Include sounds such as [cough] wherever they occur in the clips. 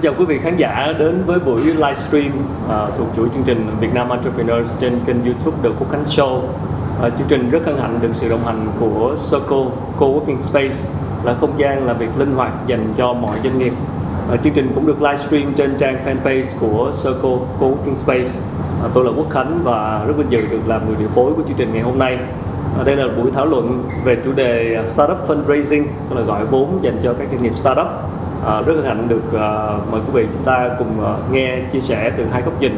Xin chào quý vị khán giả đến với buổi livestream uh, thuộc chuỗi chương trình Việt Nam Entrepreneurs trên kênh YouTube The Quốc Khánh Show. Uh, chương trình rất hân hạnh được sự đồng hành của Circle Co-working Space là không gian làm việc linh hoạt dành cho mọi doanh nghiệp. Uh, chương trình cũng được livestream trên trang fanpage của Circle Co-working Space. Uh, tôi là Quốc Khánh và rất vinh dự được làm người điều phối của chương trình ngày hôm nay. Uh, đây là buổi thảo luận về chủ đề Startup Fundraising, tức là gọi vốn dành cho các doanh nghiệp startup À, rất hân hạnh được ờ, mời quý vị chúng ta cùng ờ, nghe chia sẻ từ hai góc nhìn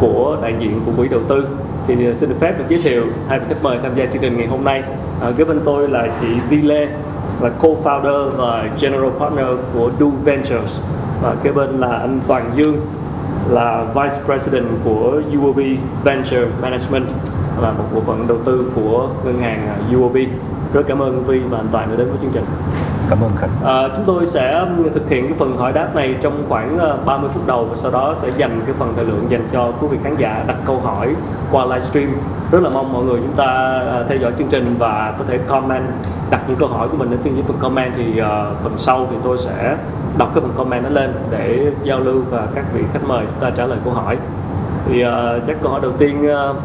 của đại diện của quỹ đầu tư. Thì xin được phép được giới thiệu hai vị khách mời tham gia chương trình ngày hôm nay. À, kế bên tôi là chị Vi Lê là co-founder và general partner của Do Ventures. Và kế bên là anh Toàn Dương là vice president của UOB Venture Management là một bộ phận đầu tư của ngân hàng UOB rất cảm ơn Vi và anh Toàn đã đến với chương trình. Cảm ơn Khánh. À, chúng tôi sẽ um, thực hiện cái phần hỏi đáp này trong khoảng ờ, 30 phút đầu và sau đó sẽ dành cái phần thời lượng dành cho quý vị khán giả đặt câu hỏi qua livestream. Rất là mong mọi người chúng ta ờ, theo dõi chương trình và có thể comment đặt những câu hỏi của mình ở phía dưới phần comment thì uh, phần sau thì tôi sẽ đọc cái phần comment đó lên để giao lưu và các vị khách mời chúng ta trả lời câu hỏi. Thì uh, chắc câu hỏi đầu tiên uh,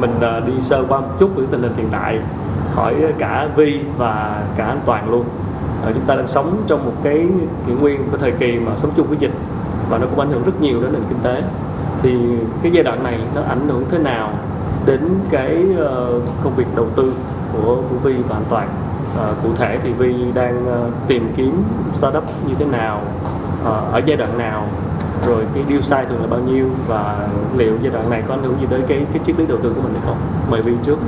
mình uh, đi sơ qua một chút về tình hình hiện tại hỏi cả Vi và cả anh Toàn luôn Ờ, chúng ta đang sống trong một cái kỷ nguyên cái thời kỳ mà sống chung với dịch và nó cũng ảnh hưởng rất nhiều đến nền kinh tế. Thì cái giai đoạn này nó ảnh hưởng thế nào đến cái ờ, công việc đầu tư của của Vi và an toàn? À, cụ thể thì Vi đang tìm kiếm startup như thế nào ở giai đoạn nào rồi cái deal size thường là bao nhiêu và liệu giai đoạn này có ảnh hưởng gì tới cái cái triết lý đầu tư của mình hay không? Mời Vi trước.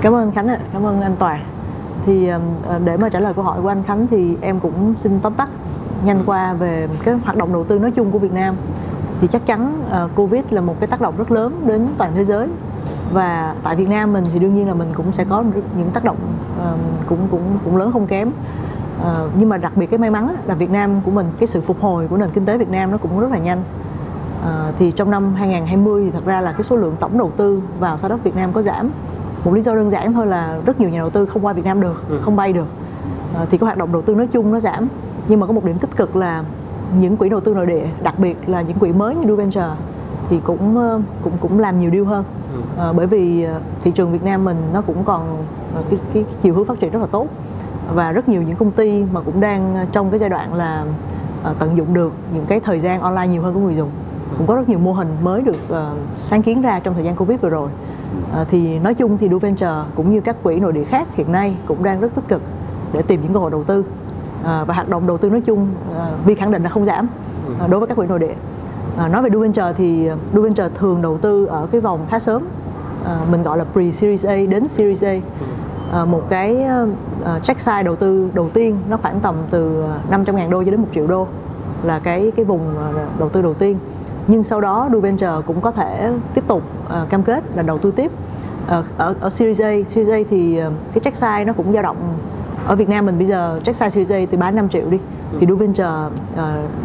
Cảm ơn Khánh ạ cảm ơn anh Toàn thì ờ, để mà trả lời câu hỏi của anh Khánh thì em cũng xin tóm tắt nhanh qua về cái hoạt động đầu tư nói chung của Việt Nam. Thì chắc chắn uh, Covid là một cái tác động rất lớn đến toàn thế giới. Và tại Việt Nam mình thì đương nhiên là mình cũng sẽ có những tác động uh, cũng cũng cũng lớn không kém. Uh, nhưng mà đặc biệt cái may mắn là Việt Nam của mình cái sự phục hồi của nền kinh tế Việt Nam nó cũng rất là nhanh. Uh, thì trong năm 2020 thì thật ra là cái số lượng tổng đầu tư vào startup Việt Nam có giảm một lý do đơn giản thôi là rất nhiều nhà đầu tư không qua Việt Nam được ừ. không bay được. À, thì cái hoạt động đầu tư nói chung nó giảm. Nhưng mà có một điểm tích cực là những quỹ đầu tư nội địa đặc biệt là những quỹ mới như Venture thì cũng ờ, cũng cũng làm nhiều deal hơn. À, bởi vì thị trường Việt Nam mình nó cũng còn cái, cái chiều hướng phát triển rất là tốt. Và rất nhiều những công ty mà cũng đang trong cái giai đoạn là uh, tận dụng được những cái thời gian online nhiều hơn của người dùng. Cũng có rất nhiều mô hình mới được uh, sáng kiến ra trong thời gian covid vừa rồi à, thì nói chung thì Venture cũng như các quỹ nội địa khác hiện nay cũng đang rất tích cực để tìm những cơ hội đầu tư. À, và hoạt động đầu tư nói chung à, vì khẳng định là không giảm à, đối với các quỹ nội địa. À, nói về Venture thì Venture thường đầu tư ở cái vòng khá sớm. À, mình gọi là pre Series A đến Series A. À, một cái uh, check size đầu tư đầu tiên nó khoảng tầm từ 500 ngàn đô cho đến 1 triệu đô là cái cái vùng đầu tư đầu tiên nhưng sau đó Do Venture cũng có thể tiếp tục uh, cam kết là đầu tư tiếp. Uh, ở, ở Series A Series A thì uh, cái check size nó cũng dao động. Ở Việt Nam mình bây giờ check size Series A từ 3 5 triệu đi. Thì Do Venture uh,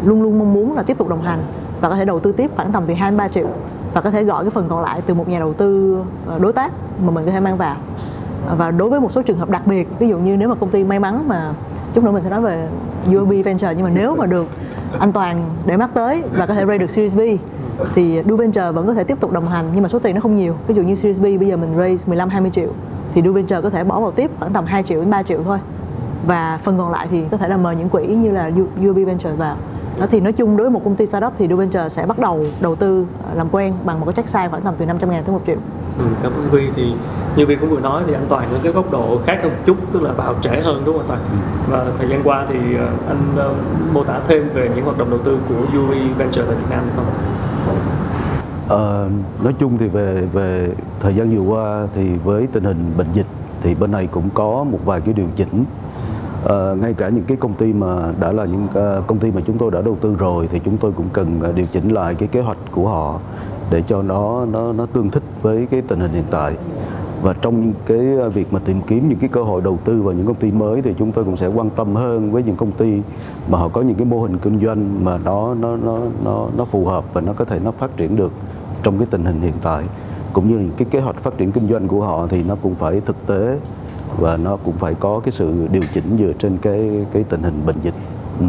luôn luôn mong muốn là tiếp tục đồng hành và có thể đầu tư tiếp khoảng tầm từ 2 3 triệu và có thể gọi cái phần còn lại từ một nhà đầu tư đối tác mà mình có thể mang vào. Và đối với một số trường hợp đặc biệt ví dụ như nếu mà công ty may mắn mà chút nữa mình sẽ nói về UOB Venture, nhưng mà nếu mà được an toàn để mắt tới và có thể raise được Series B, thì Du Venture vẫn có thể tiếp tục đồng hành, nhưng mà số tiền nó không nhiều. Ví dụ như Series B, bây giờ mình raise 15 20 triệu, thì Du Venture có thể bỏ vào tiếp khoảng tầm 2 triệu đến 3 triệu thôi. Và phần còn lại thì có thể là mời những quỹ như là UOB Venture vào thì nói chung đối với một công ty startup thì Do Venture sẽ bắt đầu đầu tư làm quen bằng một cái check size khoảng tầm từ 500 ngàn tới 1 triệu ừ, cảm ơn Vi thì như Vi cũng vừa nói thì anh Toàn ở cái góc độ khác hơn một chút tức là vào trễ hơn đúng không anh Toàn ừ. và thời gian qua thì ờ, anh uh, mô tả thêm về những hoạt động đầu tư của UV Venture tại Việt Nam được không? Ờ, nói chung thì về về thời gian vừa qua thì với tình hình bệnh dịch thì bên này cũng có một vài cái điều chỉnh Uh, ngay cả những cái công ty mà đã là những uh, công ty mà chúng tôi đã đầu tư rồi thì chúng tôi cũng cần uh, điều chỉnh lại cái kế hoạch của họ để cho nó nó nó tương thích với cái tình hình hiện tại. Và trong cái việc mà tìm kiếm những cái cơ hội đầu tư vào những công ty mới thì chúng tôi cũng sẽ quan tâm hơn với những công ty mà họ có những cái mô hình kinh doanh mà nó nó nó nó nó phù hợp và nó có thể nó phát triển được trong cái tình hình hiện tại. Cũng như những cái kế hoạch phát triển kinh doanh của họ thì nó cũng phải thực tế và nó cũng phải có cái sự điều chỉnh dựa trên cái cái tình hình bệnh dịch. Ừ.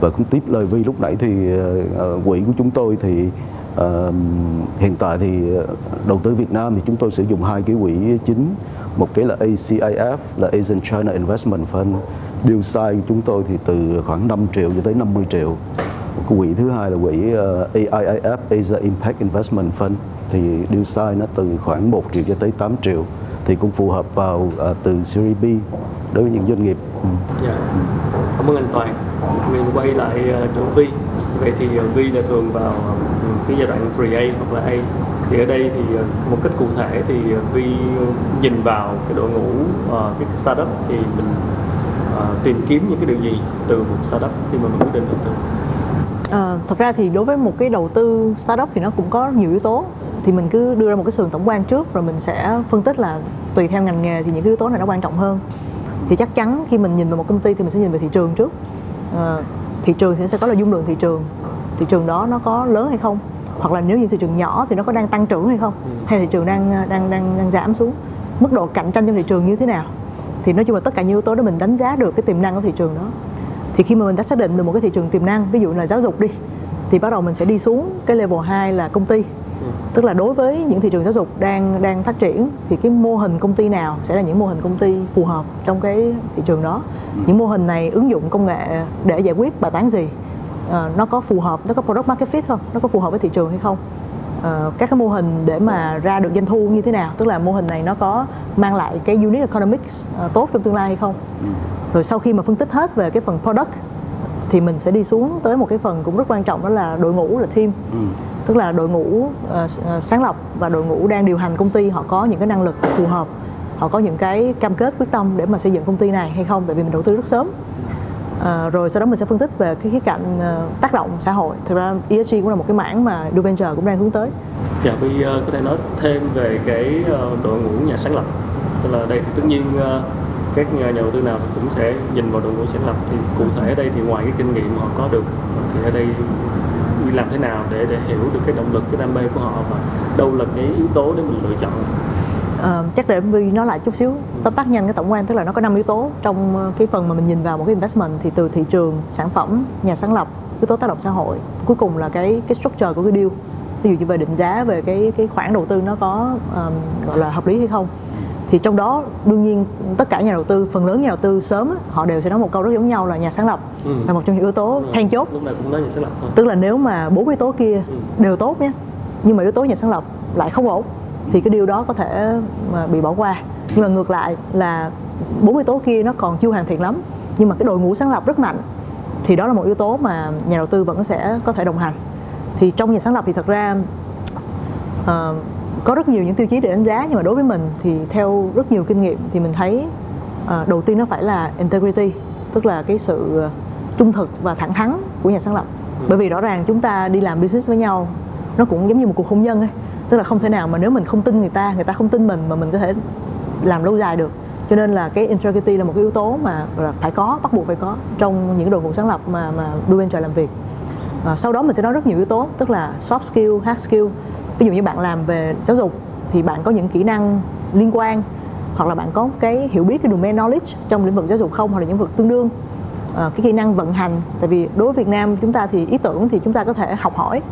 Và cũng tiếp lời Vi lúc nãy thì uh, quỹ của chúng tôi thì uh, hiện tại thì đầu tư Việt Nam thì chúng tôi sử dụng hai cái quỹ chính. Một cái là ACIF là Asian China Investment Fund. Deal size của chúng tôi thì từ khoảng 5 triệu cho tới 50 triệu. Cái quỹ thứ hai là quỹ uh, AIIF Asia Impact Investment Fund. Thì deal size nó từ khoảng 1 triệu cho tới 8 triệu thì cũng phù hợp vào uh, từ Series B đối với những doanh nghiệp. Ừ. Yeah. Dạ. Cảm ơn anh Toàn. Mình quay lại uh, chỗ Vi. Vậy thì uh, Vi là thường vào cái giai đoạn pre-A hoặc là A. Thì ở đây thì một cách cụ thể thì Vi nhìn vào cái đội ngũ uh, cái startup thì mình uh, tìm kiếm những cái điều gì từ một startup khi mà mình quyết định đầu tư? À, thật ra thì đối với một cái đầu tư startup thì nó cũng có nhiều yếu tố thì mình cứ đưa ra một cái sườn tổng quan trước rồi mình sẽ phân tích là tùy theo ngành nghề thì những cái yếu tố này nó quan trọng hơn. Thì chắc chắn khi mình nhìn vào một công ty thì mình sẽ nhìn về thị trường trước. À, thị trường thì sẽ có là dung lượng thị trường. Thị trường đó nó có lớn hay không? Hoặc là nếu như thị trường nhỏ thì nó có đang tăng trưởng hay không? Ừ. hay thị trường đang đang đang đang giảm xuống? Mức độ cạnh tranh trong thị trường như thế nào? Thì nói chung là tất cả những yếu tố đó mình đánh giá được cái tiềm năng của thị trường đó. Thì khi mà mình đã xác định được một cái thị trường tiềm năng ví dụ là giáo dục đi thì bắt đầu mình sẽ đi xuống cái level 2 là công ty. Tức là đối với những thị trường giáo dục đang đang phát triển thì cái mô hình công ty nào sẽ là những mô hình công ty phù hợp trong cái thị trường đó. Ừ. những mô hình này ứng dụng công nghệ để giải quyết bài toán gì? À, nó có phù hợp nó có product market fit không? Nó có phù hợp với thị trường hay không? À, các cái mô hình để mà ra được doanh thu như thế nào? Tức là mô hình này nó có mang lại cái unique economics uh, tốt trong tương lai hay không? Ừ. Rồi sau khi mà phân tích hết về cái phần product thì mình sẽ đi xuống tới một cái phần cũng rất quan trọng đó là đội ngũ là team. Ừ tức là đội ngũ uh, sáng lập và đội ngũ đang điều hành công ty họ có những cái năng lực phù hợp họ có những cái cam kết quyết tâm để mà xây dựng công ty này hay không tại vì mình đầu tư rất sớm. À, rồi sau đó mình sẽ phân tích về cái khía cạnh uh, tác động xã hội. Thực ra ESG cũng là một cái mảng mà DuVenture cũng đang hướng tới. Dạ bây uh, có thể nói thêm về cái uh, đội ngũ nhà sáng lập. Tức là đây thì tất nhiên uh, các nhà đầu tư nào cũng sẽ nhìn vào đội ngũ sáng lập. Thì cụ thể ở đây thì ngoài cái kinh nghiệm họ có được thì ở đây làm thế nào để để hiểu được cái động lực cái đam mê của họ và đâu là cái yếu tố để mình lựa chọn? À, chắc để Vi nói lại chút xíu. Tóm tắt nhanh cái tổng quan tức là nó có năm yếu tố. Trong ờ, cái phần mà mình nhìn vào một cái investment thì từ thị trường sản phẩm nhà sáng lập yếu tố tác động xã hội. Cuối cùng là cái cái structure của cái deal. Ví dụ như về định giá về cái cái khoản đầu tư nó có um, gọi là hợp lý hay không thì trong đó đương nhiên tất cả nhà đầu tư phần lớn nhà đầu tư sớm họ đều sẽ nói một câu rất giống nhau là nhà sáng lập ừ. là một trong những yếu tố then chốt. Lúc này cũng nói nhà sáng lập thôi. Tức là nếu mà bốn yếu tố kia ừ. đều tốt nhé nhưng mà yếu tố nhà sáng lập lại không ổn thì cái điều đó có thể mà bị bỏ qua. Nhưng mà ngược lại là bốn yếu tố kia nó còn chưa hoàn thiện lắm nhưng mà cái đội ngũ sáng lập rất mạnh thì đó là một yếu tố mà nhà đầu tư vẫn sẽ có thể đồng hành. Thì trong nhà sáng lập thì thật ra uh, có rất nhiều những tiêu chí để đánh giá nhưng mà đối với mình thì theo rất nhiều kinh nghiệm thì mình thấy uh, đầu tiên nó phải là integrity tức là cái sự ờ, trung thực và thẳng thắn của nhà sáng lập. Ừ. bởi vì rõ ràng chúng ta đi làm business với nhau nó cũng giống như một cuộc hôn nhân ấy. Tức là không thể nào mà nếu mình không tin người ta người ta không tin mình mà mình có thể làm lâu dài được. Cho nên là cái integrity là một cái yếu tố mà là phải có bắt buộc phải có trong những đội ngũ sáng lập mà mà đu bên trời làm việc. À, sau đó mình sẽ nói rất nhiều yếu tố tức là soft skill hard skill ví dụ như bạn làm về giáo dục thì bạn có những kỹ năng liên quan hoặc là bạn có cái hiểu biết cái domain knowledge trong lĩnh vực giáo dục không hoặc là những vực tương đương à, cái kỹ năng vận hành. Tại vì đối với Việt Nam chúng ta thì ý tưởng thì chúng ta có thể học hỏi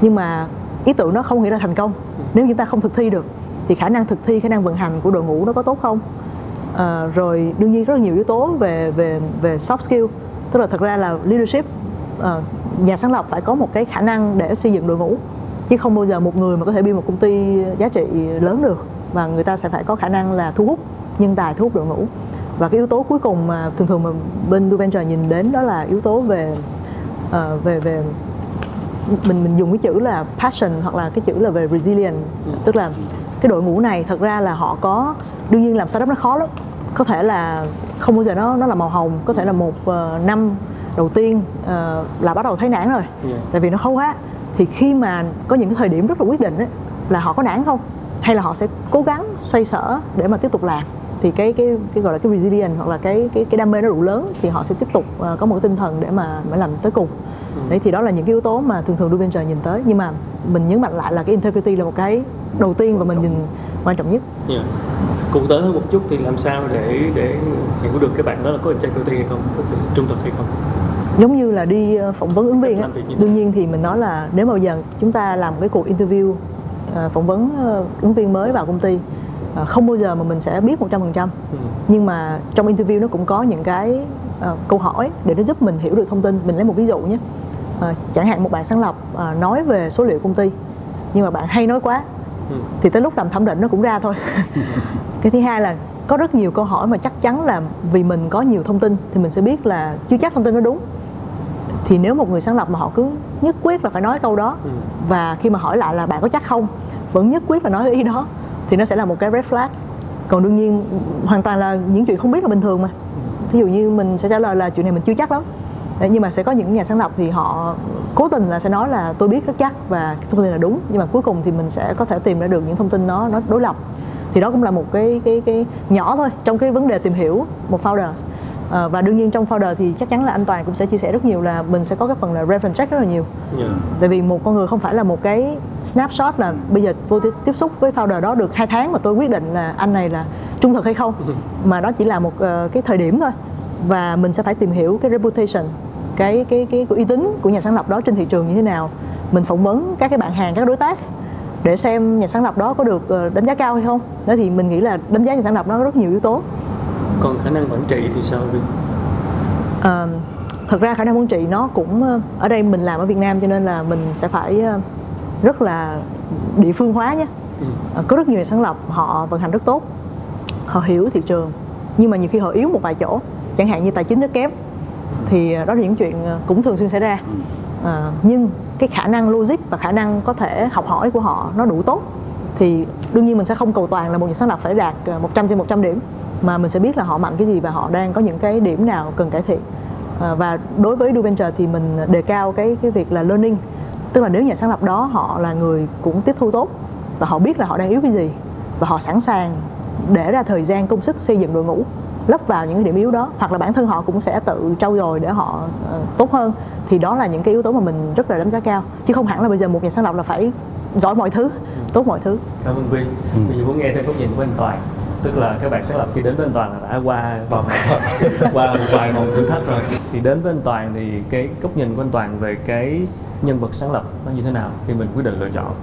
nhưng mà ý tưởng nó không nghĩa là thành công. Nếu chúng ta không thực thi được thì khả năng thực thi khả năng vận hành của đội ngũ nó có tốt không? À, rồi đương nhiên rất là nhiều yếu tố về về về soft skill tức là thật ra là leadership à, nhà sáng lập phải có một cái khả năng để xây dựng đội ngũ chứ không bao giờ một người mà có thể build một công ty giá trị lớn được và người ta sẽ phải có khả năng là thu hút nhân tài thu hút đội ngũ. Và cái yếu tố cuối cùng mà thường thường mà bên Du Venture nhìn đến đó là yếu tố về uh, về về mình mình dùng cái chữ là passion hoặc là cái chữ là về resilient tức là cái đội ngũ này thật ra là họ có đương nhiên làm startup nó khó lắm. Có thể là không bao giờ nó nó là màu hồng có thể là một uh, năm đầu tiên uh, là bắt đầu thấy nản rồi. Yeah. tại vì nó khó quá thì khi mà có những cái thời điểm rất là quyết định ấy, là họ có nản không? Hay là họ sẽ cố gắng xoay sở để mà tiếp tục làm? Thì cái cái cái gọi là cái resilient hoặc là cái cái cái đam mê nó đủ lớn thì họ sẽ tiếp tục uh, có một cái tinh thần để mà mà làm tới cùng. Ừ. đấy thì đó là những cái yếu tố mà thường thường đu venture nhìn tới. Nhưng mà mình nhấn mạnh lại là cái integrity là một cái đầu tiên và mình nhìn quan trọng nhất. Yeah. cụ thể hơn một chút thì làm sao để để hiểu được cái bạn đó là có integrity hay không? Có trung thực hay không giống như là đi ờ, phỏng vấn ứng viên á. Đương nhiên thì mình nói là nếu mà bây giờ chúng ta làm cái cuộc interview ờ, phỏng vấn ờ, ứng viên mới vào công ty không bao giờ mà mình sẽ biết 100% ừ. nhưng mà trong interview nó cũng có những cái uh, câu hỏi để nó giúp mình hiểu được thông tin. Mình lấy một ví dụ nhé. Uh, chẳng hạn một bạn sáng lập uh, nói về số liệu công ty nhưng mà bạn hay nói quá ừ. thì tới lúc làm thẩm định nó cũng ra thôi. [laughs] Cái thứ hai là có rất nhiều câu hỏi mà chắc chắn là vì mình có nhiều thông tin thì mình sẽ biết là chưa chắc thông tin nó đúng thì nếu một người sáng lập mà họ cứ nhất quyết là phải nói câu đó ừ. và khi mà hỏi lại là bạn có chắc không vẫn nhất quyết là nói ý đó thì nó sẽ là một cái red flag. Còn đương nhiên hoàn toàn là những chuyện không biết là bình thường mà. Ví dụ như mình sẽ trả lời là chuyện này mình chưa chắc lắm. Đấy, nhưng mà sẽ có những nhà sáng lập thì họ cố tình là sẽ nói là tôi biết rất chắc và thông tin là đúng nhưng mà cuối cùng thì mình sẽ có thể tìm ra được những thông tin nó nó đối lập. Thì đó cũng là một cái cái cái nhỏ thôi trong cái vấn đề tìm hiểu một founder à, và đương nhiên trong founder thì chắc chắn là anh Toàn cũng sẽ chia sẻ rất nhiều là mình sẽ có cái phần là reference check rất là nhiều. Yeah. Dạ. tại vì một con người không phải là một cái snapshot là bây giờ tôi tiếp xúc với founder đó được hai tháng mà tôi quyết định là anh này là trung thực hay không. [laughs] Mà đó chỉ là một uh, cái thời điểm thôi. Và mình sẽ phải tìm hiểu cái reputation cái cái cái, cái uy tín của nhà sáng lập đó trên thị trường như thế nào. Mình phỏng vấn các cái bạn hàng các đối tác để xem nhà sáng lập đó có được ờ, đánh giá cao hay không. Đó thì mình nghĩ là đánh giá nhà sáng lập nó có rất nhiều yếu tố còn khả năng quản trị thì sao Vinh? À, thật ra khả năng quản trị nó cũng ờ, ở đây mình làm ở Việt Nam cho nên là mình sẽ phải rất là địa phương hóa nhé. Ừ. có rất nhiều nhà sáng lập họ vận hành rất tốt. Họ hiểu thị trường nhưng mà nhiều khi họ yếu một vài chỗ chẳng hạn như tài chính rất kém thì đó là những chuyện cũng thường xuyên xảy ra. À, nhưng cái khả năng logic và khả năng có thể học hỏi của họ nó đủ tốt thì đương nhiên mình sẽ không cầu toàn là một nhà sáng lập phải đạt 100 trên 100 điểm mà mình sẽ biết là họ mạnh cái gì và họ đang có những cái điểm nào cần cải thiện. À, và đối với Do Venture thì mình đề cao cái cái việc là learning. Tức là nếu nhà sáng lập đó họ là người cũng tiếp thu tốt và họ biết là họ đang yếu cái gì và họ sẵn sàng để ra thời gian công sức xây dựng đội ngũ lấp vào những cái điểm yếu đó hoặc là bản thân họ cũng sẽ tự trau dồi để họ uh, tốt hơn thì đó là những cái yếu tố mà mình rất là đánh giá cao. Chứ không hẳn là bây giờ một nhà sáng lập là phải giỏi mọi thứ tốt mọi thứ. Cảm ơn vi ừ. bây giờ muốn nghe thêm góc nhìn của anh toàn tức là các bạn sáng lập khi đến với anh toàn là đã qua vòng [laughs] qua một vài vòng thử thách rồi. Thì đến với anh toàn thì cái góc nhìn của anh toàn về cái nhân vật sáng lập nó như thế nào khi mình quyết định lựa chọn?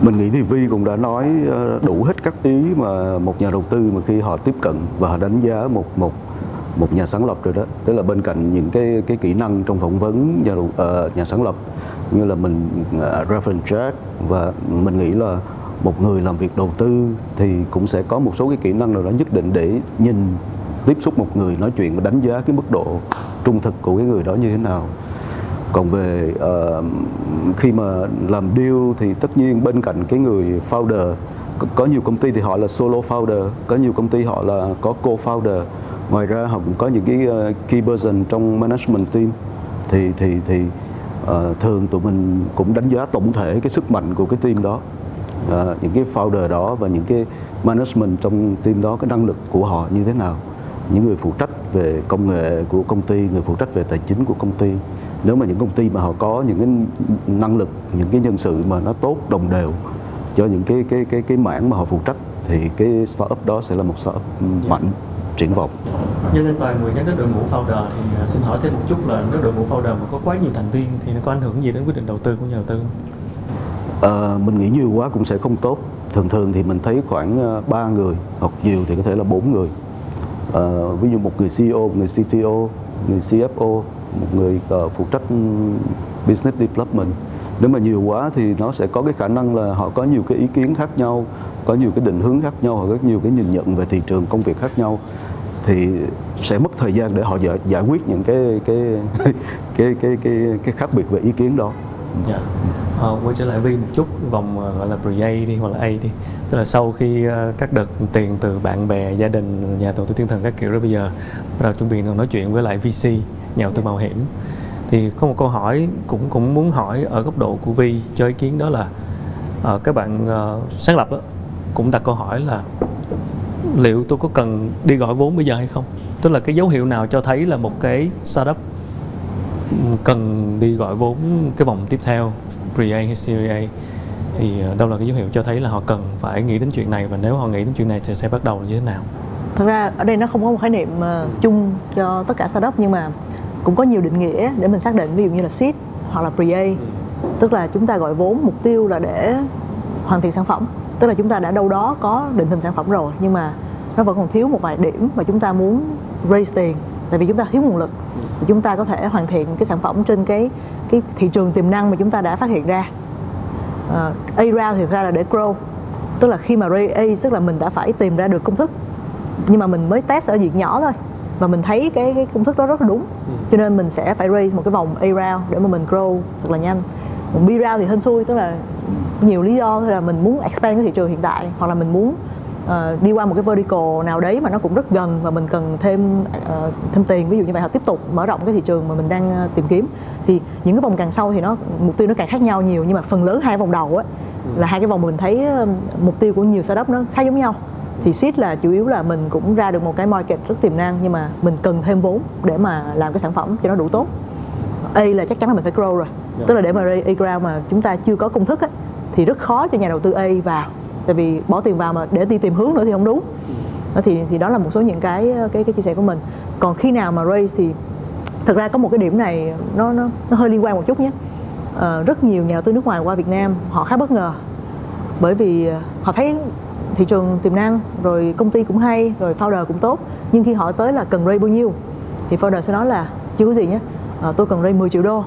Mình nghĩ thì Vi cũng đã nói ờ, đủ hết các ý mà một nhà đầu tư mà khi họ tiếp cận và họ đánh giá một một một nhà sáng lập rồi đó. Tức là bên cạnh những cái cái kỹ năng trong phỏng vấn nhà đầu, uh, nhà sáng lập như là mình uh, reference check và mình nghĩ là một người làm việc đầu tư thì cũng sẽ có một số cái kỹ năng nào đó nhất định để nhìn tiếp xúc một người nói chuyện và đánh giá cái mức độ trung thực của cái người đó như thế nào. Còn về uh, khi mà làm deal thì tất nhiên bên cạnh cái người founder có, có nhiều công ty thì họ là solo founder có nhiều công ty họ là có co-founder. Ngoài ra họ cũng có những cái uh, key person trong management team. Thì thì thì uh, thường tụi mình cũng đánh giá tổng thể cái sức mạnh của cái team đó uh, những cái founder đó và những cái management trong team đó cái năng lực của họ như thế nào những người phụ trách về công nghệ của công ty người phụ trách về tài chính của công ty nếu mà những công ty mà họ có những cái năng lực những cái nhân sự mà nó tốt đồng đều cho những cái cái cái cái mảng mà họ phụ trách thì cái startup đó sẽ là một startup mạnh triển vọng. Như nên toàn người nhắc đến đội ngũ founder thì à, xin hỏi thêm một chút là nếu đội ngũ founder mà có quá nhiều thành viên thì nó có ảnh hưởng gì đến quyết định đầu tư của nhà đầu tư? À, mình nghĩ nhiều quá cũng sẽ không tốt. Thường thường thì mình thấy khoảng ờ, 3 người hoặc nhiều thì có thể là bốn người. À, ví dụ một người CEO, một người CTO, người CFO một người uh, phụ trách ừ, business development nếu mà nhiều quá thì nó sẽ có cái khả năng là họ có nhiều cái ý kiến khác nhau có nhiều cái định hướng khác nhau họ có nhiều cái nhìn nhận về thị trường công việc khác nhau thì sẽ mất thời gian để họ giải, giải quyết những cái cái cái [laughs] cái cái cái, cái khác biệt về ý kiến đó. Yeah. Dạ. À, quay trở lại Vi một chút vòng ờ, gọi là pre-A đi hoặc là A đi. Tức là sau khi uh, các đợt tiền từ bạn bè gia đình nhà đầu tư thiên thần các kiểu đó bây giờ bắt đầu chuẩn bị nói chuyện với lại VC nhà đầu tư mạo hiểm. Thì có một câu hỏi cũng cũng muốn hỏi ở góc độ của Vi cho ý kiến đó là uh, các bạn uh, sáng lập đó, cũng đặt câu hỏi là liệu tôi có cần đi gọi vốn bây giờ hay không? Tức là cái dấu hiệu nào cho thấy là một cái startup cần đi gọi vốn cái vòng tiếp theo pre-A hay Series A thì ờ, đâu là cái dấu hiệu cho thấy là họ cần phải nghĩ đến chuyện này và nếu họ nghĩ đến chuyện này thì sẽ bắt đầu như thế nào? Thật ra ở đây nó không có một khái niệm uh, chung cho tất cả startup nhưng mà cũng có nhiều định nghĩa để mình xác định ví dụ như là seed hoặc là pre-A ừ. tức là chúng ta gọi vốn mục tiêu là để hoàn thiện sản phẩm. Tức là chúng ta đã đâu đó có định hình sản phẩm rồi nhưng mà nó vẫn còn thiếu một vài điểm mà chúng ta muốn raise tiền. Tại vì chúng ta thiếu nguồn lực. Thì chúng ta có thể hoàn thiện cái sản phẩm trên cái cái thị trường tiềm năng mà chúng ta đã phát hiện ra. Uh, A round thì ra là để grow. Tức là khi mà raise A tức là mình đã phải tìm ra được công thức. Nhưng mà mình mới test ở diện nhỏ thôi. Và mình thấy cái, cái công thức đó rất là đúng. Ừ. cho nên mình sẽ phải raise một cái vòng A round để mà mình grow thật là nhanh. Còn B round thì hên xui tức là nhiều lý do thôi là mình muốn expand cái thị trường hiện tại hoặc là mình muốn uh, đi qua một cái vertical nào đấy mà nó cũng rất gần và mình cần thêm uh, thêm tiền ví dụ như vậy họ tiếp tục mở rộng cái thị trường mà mình đang uh, tìm kiếm thì những cái vòng càng sau thì nó mục tiêu nó càng khác nhau nhiều nhưng mà phần lớn hai vòng đầu á ừ. là hai cái vòng mình thấy uh, mục tiêu của nhiều startup nó khá giống nhau thì seed là chủ yếu là mình cũng ra được một cái market rất tiềm năng nhưng mà mình cần thêm vốn để mà làm cái sản phẩm cho nó đủ tốt A là chắc chắn là mình phải grow rồi yeah. Dạ. tức là để mà A ground mà chúng ta chưa có công thức á, thì rất khó cho nhà đầu tư A vào tại vì bỏ tiền vào mà để đi tìm hướng nữa thì không đúng. Đó thì thì đó là một số những cái cái cái chia sẻ của mình. Còn khi nào mà raise thì thật ra có một cái điểm này nó nó nó hơi liên quan một chút nhé. À, rất nhiều nhà đầu tư nước ngoài qua Việt Nam họ khá bất ngờ. Bởi vì ờ, họ thấy thị trường tiềm năng rồi công ty cũng hay rồi founder cũng tốt. Nhưng khi hỏi tới là cần raise bao nhiêu thì founder sẽ nói là chưa có gì nhé. À, tôi cần raise 10 triệu đô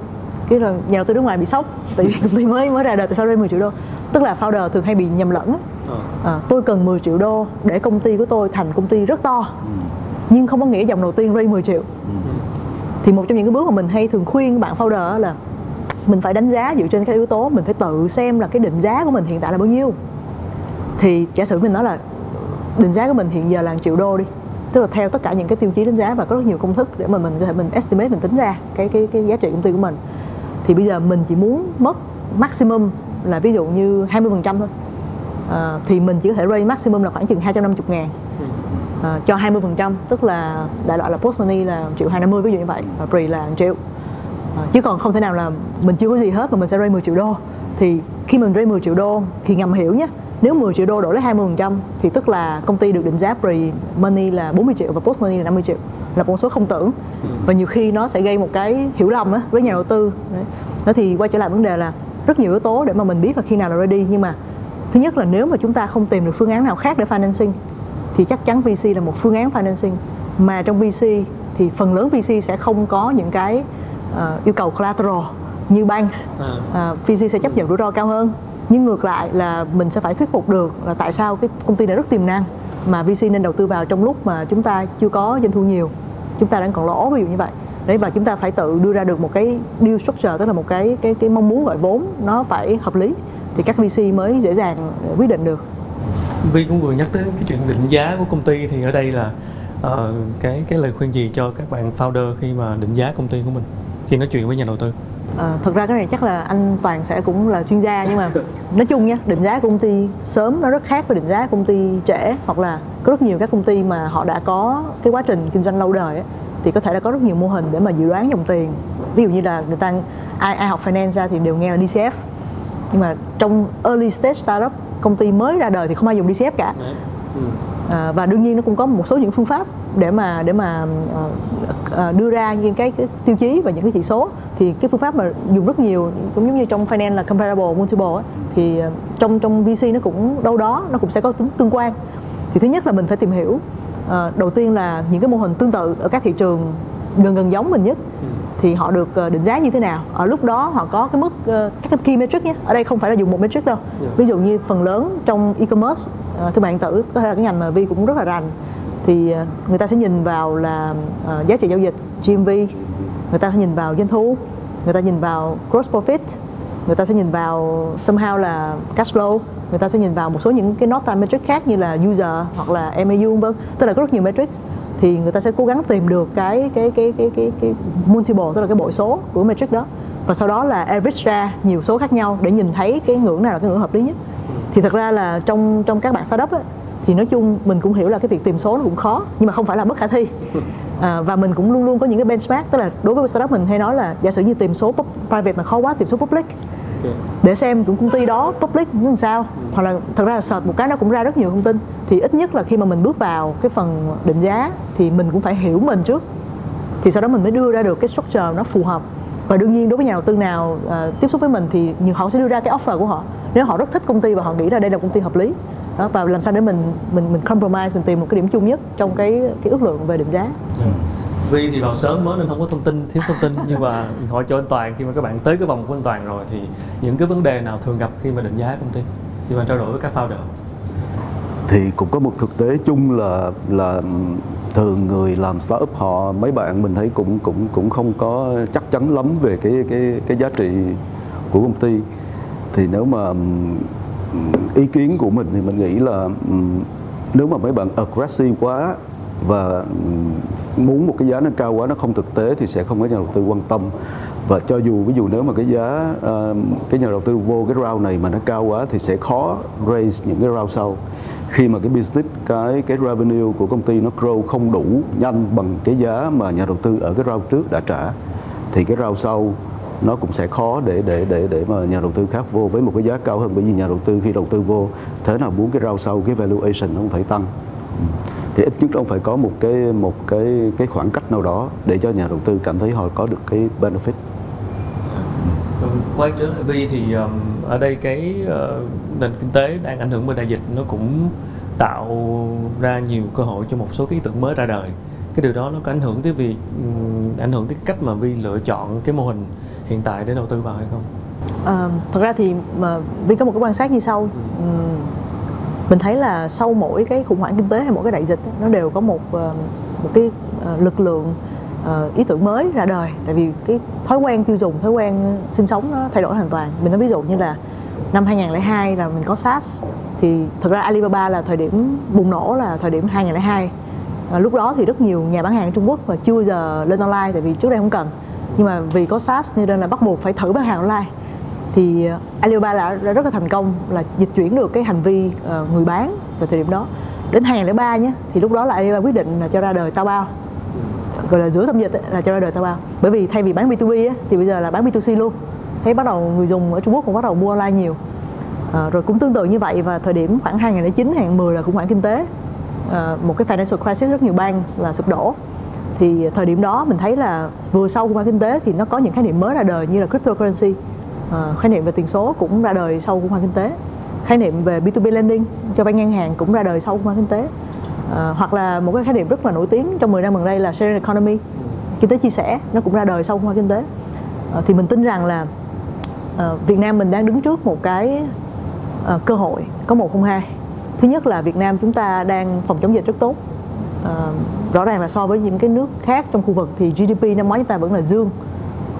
cái rồi nhà đầu tư nước ngoài bị sốc. Tại vì [laughs] công ty mới mới ra đời tại sao raise 10 triệu đô? Tức là founder thường hay bị nhầm lẫn à, tôi cần 10 triệu đô để công ty của tôi thành công ty rất to. Ừ. nhưng không có nghĩa dòng đầu tiên raise 10 triệu. Ừ. thì một trong những cái bước mà mình hay thường khuyên bạn founder là mình phải đánh giá dựa trên các yếu tố mình phải tự xem là cái định giá của mình hiện tại là bao nhiêu. Thì giả sử mình nói là định giá của mình hiện giờ là triệu đô đi. Tức là theo tất cả những cái tiêu chí đánh giá và có rất nhiều công thức để mà mình có thể mình estimate mình tính ra cái cái cái giá trị công ty của mình thì bây giờ mình chỉ muốn mất maximum là ví dụ như 20% thôi. À, thì mình chỉ có thể raise maximum là khoảng chừng 250 ngàn. À, cho 20% tức là đại loại là post money là triệu 250 ví dụ như vậy và pre là 1 triệu. À, chứ còn không thể nào là mình chưa có gì hết mà mình sẽ raise 10 triệu đô. Thì khi mình raise 10 triệu đô thì ngầm hiểu nhé nếu 10 triệu đô đổi lấy 20% thì tức là công ty được định giá pre money là 40 triệu và post money là 50 triệu là một con số không tưởng. Và nhiều khi nó sẽ gây một cái hiểu lầm á với nhà đầu tư. Đấy. đó thì quay trở lại vấn đề là rất nhiều yếu tố để mà mình biết là khi nào là ready. Nhưng mà thứ nhất là nếu mà chúng ta không tìm được phương án nào khác để financing thì chắc chắn VC là một phương án financing. Mà trong VC thì phần lớn VC sẽ không có những cái uh, yêu cầu collateral như banks. À. uh, VC sẽ chấp nhận rủi ro cao hơn nhưng ngược lại là mình sẽ phải thuyết phục được là tại sao cái công ty này rất tiềm năng mà VC nên đầu tư vào trong lúc mà chúng ta chưa có doanh thu nhiều chúng ta đang còn lỗ ví dụ như vậy đấy và chúng ta phải tự đưa ra được một cái deal structure tức là một cái cái cái mong muốn gọi vốn nó phải hợp lý thì các VC mới dễ dàng quyết định được. Vi cũng vừa nhắc đến cái chuyện định giá của công ty thì ở đây là uh, cái cái lời khuyên gì cho các bạn founder khi mà định giá công ty của mình khi nói chuyện với nhà đầu tư? À, thật ra cái này chắc là anh Toàn sẽ cũng là chuyên gia nhưng mà [laughs] nói chung nhé định giá công ty sớm nó rất khác với định giá công ty trễ hoặc là có rất nhiều các công ty mà họ đã có cái quá trình kinh doanh lâu đời ấy, thì có thể là có rất nhiều mô hình để mà dự đoán dòng tiền. Ví dụ như là người ta ai ai học finance ra thì đều nghe là DCF nhưng mà trong early stage startup công ty mới ra đời thì không ai dùng DCF cả. À, và đương nhiên nó cũng có một số những phương pháp để mà để mà uh, đưa ra những cái, cái tiêu chí và những cái chỉ số thì cái phương pháp mà dùng rất nhiều cũng giống như trong finance là comparable multiple ấy, thì uh, trong trong VC nó cũng đâu đó nó cũng sẽ có tính tương quan. Thì thứ nhất là mình phải tìm hiểu uh, đầu tiên là những cái mô hình tương tự ở các thị trường gần gần giống mình nhất ừ. thì họ được định giá như thế nào. Ở lúc đó họ có cái mức các cái key metric nhé ở đây không phải là dùng một metric đâu. Dạ. ví dụ như phần lớn trong e-commerce thương mại điện tử có thể là cái ngành mà vi cũng rất là rành thì à, người ta sẽ nhìn vào là uh, giá trị giao dịch GMV người ta sẽ nhìn vào doanh thu người ta nhìn vào gross profit người ta sẽ nhìn vào somehow là cash flow người ta sẽ nhìn vào một số những cái not time metric khác như là user hoặc là MAU vân tức là có rất nhiều metric thì người ta sẽ cố gắng tìm được cái cái cái cái cái, cái multiple tức là cái bội số của metric đó. Và sau đó là average ra nhiều số khác nhau để nhìn thấy cái ngưỡng nào là cái ngưỡng hợp lý nhất. Thì thật ra là trong trong các bạn startup ấy, thì nói chung mình cũng hiểu là cái việc tìm số nó cũng khó nhưng mà không phải là bất khả thi. À, và mình cũng luôn luôn có những cái benchmark tức là đối với startup mình hay nói là giả sử như tìm số private mà khó quá tìm số public. Để xem cũng công ty đó public như làm sao. Hoặc là thật ra là search một cái nó cũng ra rất nhiều thông tin. Thì ít nhất là khi mà mình bước vào cái phần định giá thì mình cũng phải hiểu mình trước. Thì sau đó mình mới đưa ra được cái structure nó phù hợp. Và đương nhiên đối với nhà đầu tư nào uh, tiếp xúc với mình thì họ sẽ đưa ra cái offer của họ. Nếu họ rất thích công ty và họ nghĩ là đây là công ty hợp lý đó và làm sao để mình mình mình compromise mình tìm một cái điểm chung nhất trong cái cái ước lượng về định giá. Yeah. Vi thì vào sớm mới nên không có thông tin, thiếu thông tin nhưng mà [laughs] hỏi cho anh Toàn khi mà các bạn tới cái vòng của anh Toàn rồi thì những cái vấn đề nào thường gặp khi mà định giá công ty? Khi mà trao đổi với các founder? Thì cũng có một thực tế chung là là thường người làm startup họ mấy bạn mình thấy cũng cũng cũng không có chắc chắn lắm về cái cái cái giá trị của công ty. Thì nếu mà ý kiến của mình thì mình nghĩ là nếu mà mấy bạn aggressive quá và muốn một cái giá nó cao quá nó không thực tế thì sẽ không có nhà đầu tư quan tâm. Và cho dù ví dụ nếu mà cái giá uh, cái nhà đầu tư vô cái round này mà nó cao quá thì sẽ khó raise những cái round sau. Khi mà cái business cái cái revenue của công ty nó grow không đủ nhanh bằng cái giá mà nhà đầu tư ở cái round trước đã trả thì cái round sau nó cũng sẽ khó để để để để mà nhà đầu tư khác vô với một cái giá cao hơn. Bởi vì nhà đầu tư khi đầu tư vô thế nào muốn cái rau sau cái valuation nó cũng phải tăng. Thì ít nhất ông phải có một cái một cái cái khoảng cách nào đó để cho nhà đầu tư cảm thấy họ có được cái benefit. Vâng, quay trở lại Vi thì um, ở đây cái uh, nền kinh tế đang ảnh hưởng bởi đại dịch nó cũng tạo ra nhiều cơ hội cho một số cái ý tưởng mới ra đời cái điều đó nó có ảnh hưởng tới việc ảnh hưởng tới cách mà Vi lựa chọn cái mô hình hiện tại để đầu tư vào hay không? À, thật ra thì mà Vi có một cái quan sát như sau. Ừ. mình thấy là sau mỗi cái khủng hoảng kinh tế hay mỗi cái đại dịch nó đều có một một cái lực lượng ý tưởng mới ra đời. Tại vì cái thói quen tiêu dùng thói quen sinh sống nó thay đổi hoàn toàn. Mình nói ví dụ như là năm 2002 là mình có SaaS. Thì thực ra Alibaba là thời điểm bùng nổ là thời điểm 2002 à, lúc đó thì rất nhiều nhà bán hàng Trung Quốc mà chưa giờ lên online tại vì trước đây không cần. Nhưng mà vì có SaaS nên là bắt buộc phải thử bán hàng online. Thì ờ, Alibaba đã rất là thành công là dịch chuyển được cái hành vi uh, người bán vào thời điểm đó. Đến 2003 nhé thì lúc đó là Alibaba quyết định là cho ra đời Taobao. Gọi là giữa tâm dịch ấy, là cho ra đời Taobao. Bởi vì thay vì bán B2B ấy, thì bây giờ là bán B2C luôn. Thấy bắt đầu người dùng ở Trung Quốc cũng bắt đầu mua online nhiều. À, rồi cũng tương tự như vậy và thời điểm khoảng 2009 2010 là khủng hoảng kinh tế uh, một cái financial crisis rất nhiều bang là sụp đổ. Thì thời điểm đó mình thấy là vừa sau khủng hoảng kinh tế thì nó có những khái niệm mới ra đời như là cryptocurrency. Uh, khái niệm về tiền số cũng ra đời sau khủng hoảng kinh tế. Khái niệm về B2B lending cho vay ngang hàng cũng ra đời sau khủng hoảng kinh tế. Uh, hoặc là một cái khái niệm rất là nổi tiếng trong 10 năm gần đây là sharing economy. Kinh tế chia sẻ nó cũng ra đời sau khủng hoảng kinh tế. Uh, thì mình tin rằng là uh, Việt Nam mình đang đứng trước một cái uh, cơ hội có một không hai thứ nhất là Việt Nam chúng ta đang phòng chống dịch rất tốt. À, rõ ràng là so với những cái nước khác trong khu vực thì GDP năm ngoái chúng ta vẫn là dương.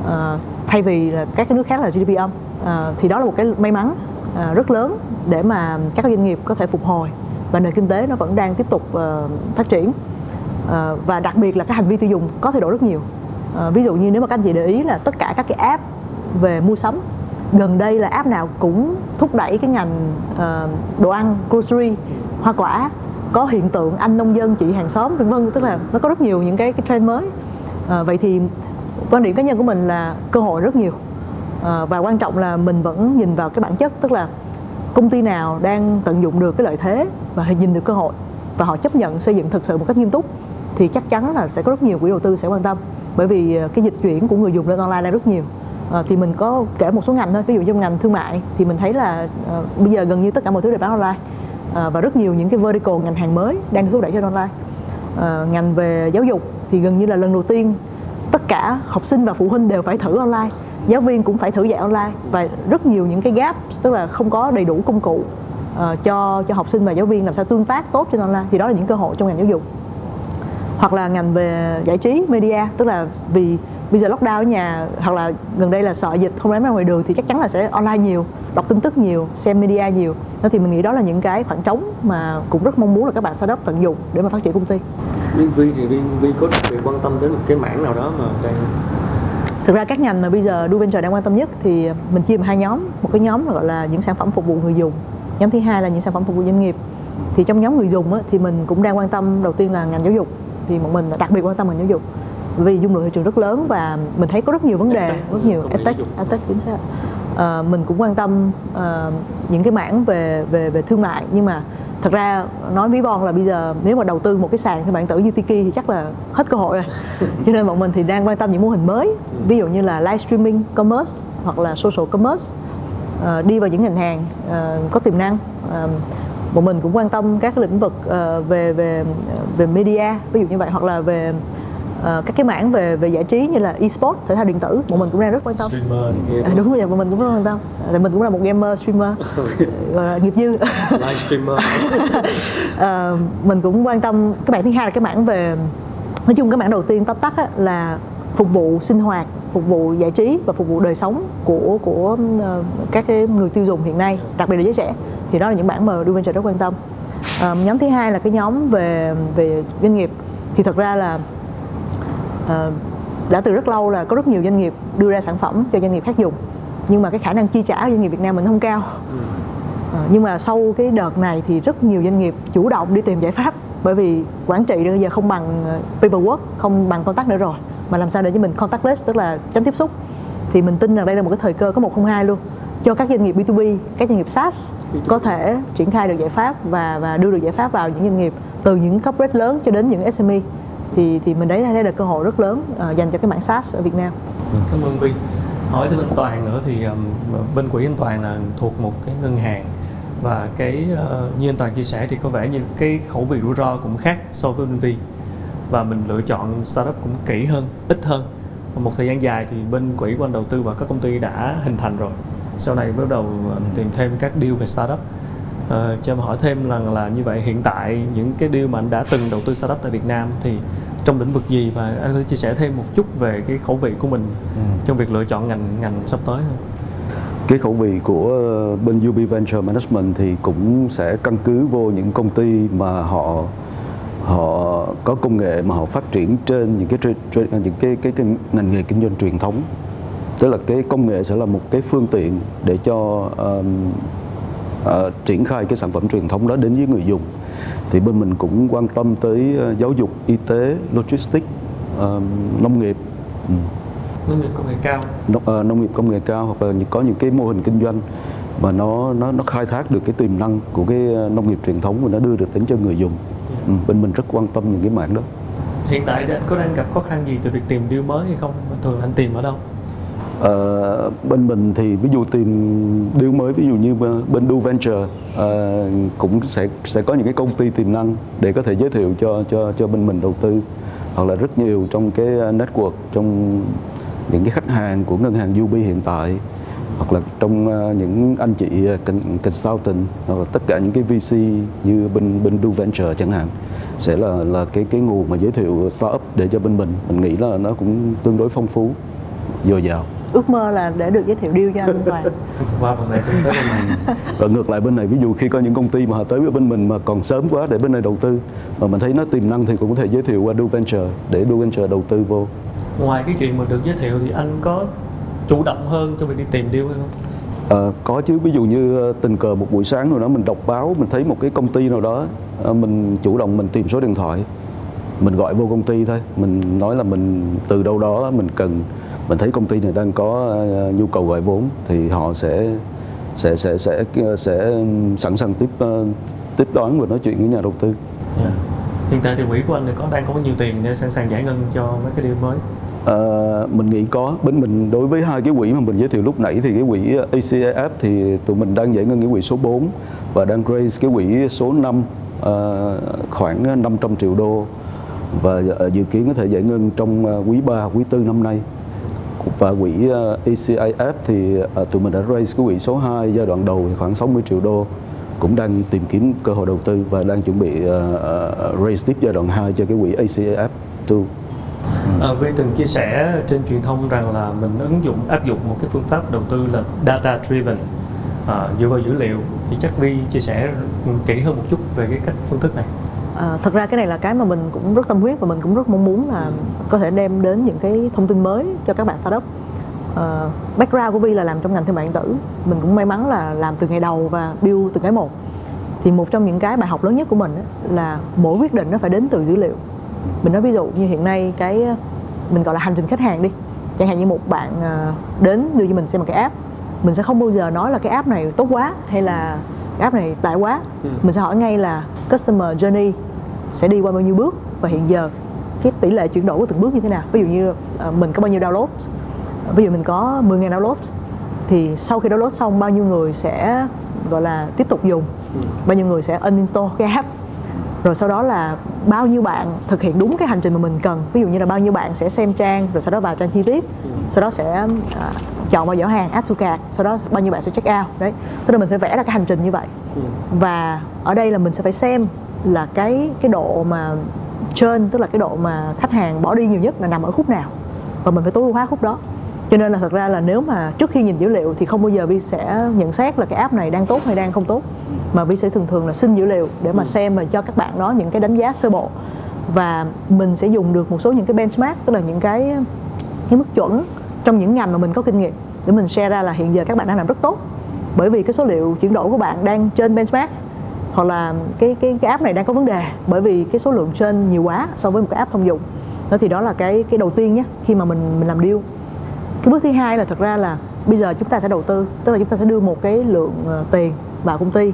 À, thay vì là các cái nước khác là GDP âm. À, thì đó là một cái may mắn à, rất lớn để mà các doanh nghiệp có thể phục hồi và nền kinh tế nó vẫn đang tiếp tục uh, phát triển. Uh, và đặc biệt là cái hành vi tiêu dùng có thay đổi rất nhiều. Uh, ví dụ như nếu mà các anh chị để ý là tất cả các cái app về mua sắm gần đây là app nào cũng thúc đẩy cái ngành uh, đồ ăn grocery hoa quả có hiện tượng anh nông dân chị hàng xóm vân vân tức là nó có rất nhiều những cái cái trend mới. À, vậy thì quan điểm cá nhân của mình là cơ hội rất nhiều. À, và quan trọng là mình vẫn nhìn vào cái bản chất tức là công ty nào đang tận dụng được cái lợi thế và nhìn được cơ hội và họ chấp nhận xây dựng thực sự một cách nghiêm túc thì chắc chắn là sẽ có rất nhiều quỹ đầu tư sẽ quan tâm. Bởi vì cái dịch chuyển của người dùng lên online đang rất nhiều à, thì mình có kể một số ngành thôi. Ví dụ trong ngành thương mại thì mình thấy là à, bây giờ gần như tất cả mọi thứ đều bán online. À, và rất nhiều những cái vertical ngành hàng mới đang được thúc đẩy trên online. À, ngành về giáo dục thì gần như là lần đầu tiên tất cả học sinh và phụ huynh đều phải thử online. Giáo viên cũng phải thử dạy online. Và rất nhiều những cái gap tức là không có đầy đủ công cụ uh, cho cho học sinh và giáo viên làm sao tương tác tốt trên online. Thì đó là những cơ hội trong ngành giáo dục. Hoặc là ngành về giải trí media tức là vì bây giờ lockdown ở nhà hoặc là gần đây là sợ dịch không dám ra ngoài đường thì chắc chắn là sẽ online nhiều đọc tin tức nhiều xem media nhiều. Đó thì mình nghĩ đó là những cái khoảng trống mà cũng rất mong muốn là các bạn startup tận dụng để mà phát triển công ty. Vi thì Vi, Vi có đặc biệt quan tâm đến một cái mảng nào đó mà đang thực ra các ngành mà bây giờ Du Venture đang quan tâm nhất thì mình chia làm hai nhóm. Một cái nhóm gọi là những sản phẩm phục vụ người dùng. Nhóm thứ hai là những sản phẩm phục vụ doanh nghiệp. Thì trong nhóm người dùng á, thì mình cũng đang quan tâm đầu tiên là ngành giáo dục. Thì bọn mình đặc biệt quan tâm ngành giáo dục vì dung lượng thị trường rất lớn và mình thấy có rất nhiều vấn đề rất nhiều edtech edtech chính xác. À, mình cũng quan tâm uh, những cái mảng về về về thương mại nhưng mà thật ra nói ví von là bây giờ nếu mà đầu tư một cái sàn thương mại điện tử như Tiki thì chắc là hết cơ hội rồi. [laughs] Cho nên bọn mình thì đang quan tâm những mô hình mới ví dụ như là live streaming commerce hoặc là social commerce. Uh, đi vào những ngành hàng uh, có tiềm năng. Uh, bọn mình cũng quan tâm các lĩnh vực uh, về về về media ví dụ như vậy hoặc là về uh, các cái mảng về về giải trí như là esports thể thao điện tử bọn mình cũng đang rất quan tâm. Streamer à, đúng rồi bọn mình cũng rất quan tâm. Tại mình cũng là một gamer streamer [laughs] nghiệp dư. Live streamer. Uh, [laughs] mình cũng quan tâm cái mảng thứ hai là cái mảng về nói chung cái mảng đầu tiên tóm tắt á, là phục vụ sinh hoạt phục vụ giải trí và phục vụ đời sống của của uh, các cái người tiêu dùng hiện nay đặc biệt là giới trẻ. Thì đó là những mảng mà Duventure rất quan tâm. Uh, nhóm thứ hai là cái nhóm về về doanh nghiệp. Thì thật ra là uh, đã từ rất lâu là có rất nhiều doanh nghiệp đưa ra sản phẩm cho doanh nghiệp khác dùng. Nhưng mà cái khả năng chi trả của doanh nghiệp Việt Nam mình không cao. Ờ, nhưng mà sau cái đợt này thì rất nhiều doanh nghiệp chủ động đi tìm giải pháp bởi vì quản trị bây giờ không bằng ờ, paperwork không bằng contact nữa rồi. Mà làm sao để cho mình contactless tức là tránh tiếp xúc. Thì mình tin rằng đây là một cái thời cơ có 102 luôn. Cho các doanh nghiệp B2B, các doanh nghiệp SaaS có thể triển khai được giải pháp và và đưa được giải pháp vào những doanh nghiệp từ những corporate lớn cho đến những SME thì thì mình thấy đây là cơ hội rất lớn uh, dành cho cái mảng SaaS ở Việt Nam. cảm ơn Vi hỏi tới bên Toàn nữa thì um, bên quỹ anh Toàn là thuộc một cái ngân hàng và cái uh, như anh Toàn chia sẻ thì có vẻ như cái khẩu vị rủi ro cũng khác so với bên Vi và mình lựa chọn startup cũng kỹ hơn ít hơn. Và một thời gian dài thì bên quỹ của anh đầu tư vào các công ty đã hình thành rồi. Sau này bắt đầu uh, tìm thêm các deal về startup uh, cho em hỏi thêm rằng là như vậy hiện tại những cái deal mà anh đã từng đầu tư startup tại Việt Nam thì trong lĩnh vực gì? Và anh có thể chia sẻ thêm một chút về cái khẩu vị của mình trong việc lựa chọn ngành ngành sắp tới không? cái khẩu vị của bên UB Venture Management thì cũng sẽ căn cứ vô những công ty mà họ họ có công nghệ mà họ phát triển trên những cái tra- những cái cái, cái ngành nghề kinh doanh truyền thống. Tức là cái công nghệ sẽ là một cái phương tiện để cho um, ờ, triển khai cái sản phẩm truyền thống đó đến với người dùng. Thì bên mình cũng quan tâm tới ờ, giáo dục y tế logistics um, nông nghiệp. Ừ. Nông nghiệp công nghệ cao. Nông, ờ, nông nghiệp công nghệ cao hoặc là có những cái mô hình kinh doanh mà nó nó nó khai thác được cái tiềm năng của cái nông nghiệp truyền thống và nó đưa được đến cho người dùng. Ừ, bên mình rất quan tâm những cái mảng đó. hiện tại anh có đang gặp khó khăn gì từ việc tìm deal mới hay không? Thường anh tìm ở đâu Ờ, bên mình thì ví dụ tìm điều mới ví dụ như bên- Du Do Venture uh, cũng sẽ sẽ có những cái công ty tiềm năng để có thể giới thiệu cho cho cho bên mình đầu tư. Hoặc là rất nhiều trong cái ờ, network trong những cái khách hàng của ngân hàng UB hiện tại. Hoặc là trong ờ, những anh chị consultant hoặc là tất cả những cái VC như bên bên Do Venture chẳng hạn sẽ là là cái cái nguồn mà giới thiệu startup để cho bên mình. Mình nghĩ là nó cũng tương đối phong phú dồi dào. Ước mơ là để được giới thiệu deal cho anh Toàn. [laughs] qua phần này xin tới bên này và ngược lại bên này ví dụ khi có những công ty mà họ tới với bên mình mà còn sớm quá để bên này đầu tư mà mình thấy nó tiềm năng thì cũng có thể giới thiệu qua Do Venture để Do Venture đầu tư vô. Ngoài cái chuyện mà được giới thiệu thì anh có chủ động hơn trong việc đi tìm deal hay không? Ờ, có chứ ví dụ như ờ, tình cờ một buổi sáng nào đó mình đọc báo mình thấy một cái công ty nào đó ờ, mình chủ động mình tìm số điện thoại mình gọi vô công ty thôi. Mình nói là mình từ đâu đó mình cần mình thấy công ty này đang có ờ, nhu cầu gọi vốn thì họ sẽ sẽ sẽ sẽ sẽ sẵn sàng tiếp ờ, tiếp đón và nói chuyện với nhà đầu tư. Dạ. hiện tại thì quỹ của anh có đang có bao nhiêu tiền để sẵn sàng giải ngân cho mấy cái deal mới? Ờ, mình nghĩ có. Bên mình đối với hai cái quỹ mà mình giới thiệu lúc nãy thì cái quỹ ACAF thì tụi mình đang giải ngân cái quỹ số 4 và đang raise cái quỹ số 5 ờ, khoảng 500 triệu đô và ờ, dự kiến có thể giải ngân trong ờ, quý 3, quý 4 năm nay và quỹ ờ, thì ờ, tụi mình đã raise cái quỹ số 2 giai đoạn đầu thì khoảng 60 triệu đô. Cũng đang tìm kiếm cơ hội đầu tư và đang chuẩn bị ờ, ờ, raise tiếp giai đoạn 2 cho cái quỹ ACIF 2 À, Vi từng chia sẻ trên truyền thông rằng là mình ứng dụng áp dụng một cái phương pháp đầu tư là data driven à, dựa vào dữ liệu. Thì chắc Vi chia sẻ kỹ hơn một chút về cái cách phương thức này. À, thật ra cái này là cái mà mình cũng rất tâm huyết và mình cũng rất mong muốn là có thể đem đến những cái thông tin mới cho các bạn startup. À, background của Vi là làm trong ngành thương mại điện tử, mình cũng may mắn là làm từ ngày đầu và build từ cái một. Thì một trong những cái bài học lớn nhất của mình là mỗi quyết định nó phải đến từ dữ liệu. Mình nói ví dụ như hiện nay cái mình gọi là hành trình khách hàng đi. Chẳng hạn như một bạn đến đưa cho mình xem một cái app, mình sẽ không bao giờ nói là cái app này tốt quá hay là app này tệ quá ừ. mình sẽ hỏi ngay là customer journey sẽ đi qua bao nhiêu bước và hiện giờ cái tỷ lệ chuyển đổi của từng bước như thế nào? Ví dụ như ờ, mình có bao nhiêu download? Ví dụ mình có 10.000 download thì sau khi download xong bao nhiêu người sẽ gọi là tiếp tục dùng? Bao nhiêu người sẽ uninstall cái app? Rồi sau đó là bao nhiêu bạn thực hiện đúng cái hành trình mà mình cần? Ví dụ như là bao nhiêu bạn sẽ xem trang rồi sau đó vào trang chi tiết sau đó sẽ à, chọn vào giỏ hàng add to cart sau đó bao nhiêu bạn sẽ check out đấy. Tức là mình phải vẽ ra cái hành trình như vậy. Và ở đây là mình sẽ phải xem là cái cái độ mà trên tức là cái độ mà khách hàng bỏ đi nhiều nhất là nằm ở khúc nào? Và mình phải tối ưu hóa khúc đó. Cho nên là thật ra là nếu mà trước khi nhìn dữ liệu thì không bao giờ vi sẽ nhận xét là cái app này đang tốt hay đang không tốt. Mà vi sẽ thường thường là xin dữ liệu để mà xem và cho các bạn đó những cái đánh giá sơ bộ. Và mình sẽ dùng được một số những cái benchmark, tức là những cái cái mức chuẩn trong những ngành mà mình có kinh nghiệm để mình share ra là hiện giờ các bạn đang làm rất tốt. Bởi vì cái số liệu chuyển đổi của bạn đang trên benchmark hoặc là cái cái cái app này đang có vấn đề bởi vì cái số lượng trên nhiều quá so với một cái app thông dụng. Đó thì đó là cái cái đầu tiên nhé, khi mà mình mình làm deal. Cái bước thứ hai là thật ra là bây giờ chúng ta sẽ đầu tư, tức là chúng ta sẽ đưa một cái lượng ờ, tiền vào công ty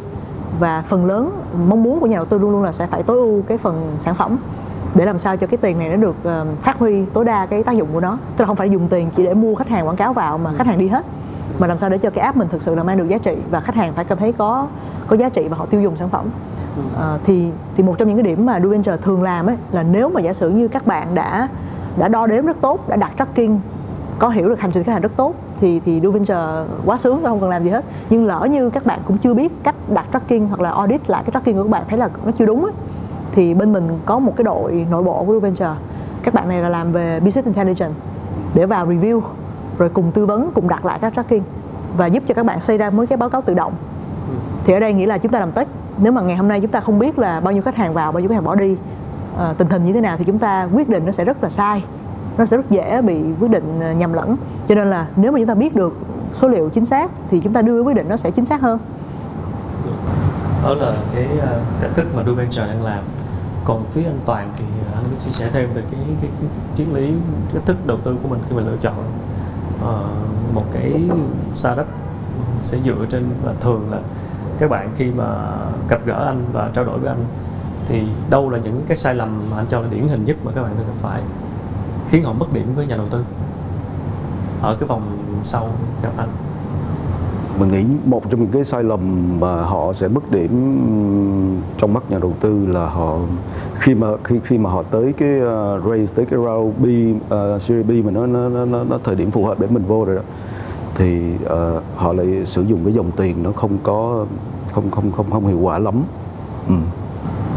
và phần lớn mong muốn của nhà đầu tư luôn luôn là sẽ phải tối ưu cái phần sản phẩm để làm sao cho cái tiền này nó được ờ, phát huy tối đa cái tác dụng của nó. Tức là không phải dùng tiền chỉ để mua khách hàng quảng cáo vào mà khách hàng đi hết mà làm sao để cho cái app mình thực sự là mang được giá trị và khách hàng phải cảm thấy có có giá trị và họ tiêu dùng sản phẩm. Uh, thì thì một trong những cái điểm mà Duventure thường làm ấy là nếu mà giả sử như các bạn đã đã đo đếm rất tốt đã đặt tracking có hiểu được hành trình khách hàng rất tốt thì thì Duventure quá sướng không cần làm gì hết. Nhưng lỡ như các bạn cũng chưa biết cách đặt tracking hoặc là audit lại cái tracking của các bạn thấy là nó chưa đúng ấy, thì bên mình có một cái đội nội bộ của Duventure các bạn này là làm về business intelligence để vào review rồi cùng tư vấn cùng đặt lại các tracking và giúp cho các bạn xây ra mấy cái báo cáo tự động. Thì ở đây nghĩa là chúng ta làm test. Nếu mà ngày hôm nay chúng ta không biết là bao nhiêu khách hàng vào bao nhiêu khách hàng bỏ đi uh, tình hình như thế nào thì chúng ta quyết định nó sẽ rất là sai. Nó sẽ rất dễ bị quyết định ờ, nhầm lẫn. Cho nên là nếu mà chúng ta biết được số liệu chính xác thì chúng ta đưa quyết định nó sẽ chính xác hơn. Đó là cái uh, cách thức mà Duventure đang làm. Còn phía anh Toàn thì anh có chia sẻ thêm về cái, cái, cái triết lý cách thức đầu tư của mình khi mà lựa chọn uh, một cái startup sẽ dựa trên và thường là các bạn khi mà gặp gỡ anh và trao đổi với anh thì đâu là những cái sai lầm mà anh cho là điển hình nhất mà các bạn thường gặp phải khiến họ mất điểm với nhà đầu tư ở cái vòng sau gặp anh? Mình nghĩ một trong những cái sai lầm mà họ sẽ mất điểm trong mắt nhà đầu tư là họ khi mà khi khi mà họ tới cái uh, raise tới cái round B uh, series B mà nó nó nó nó thời điểm phù hợp để mình vô rồi đó thì uh, họ lại sử dụng cái dòng tiền nó không có không không không không hiệu quả lắm. Ừ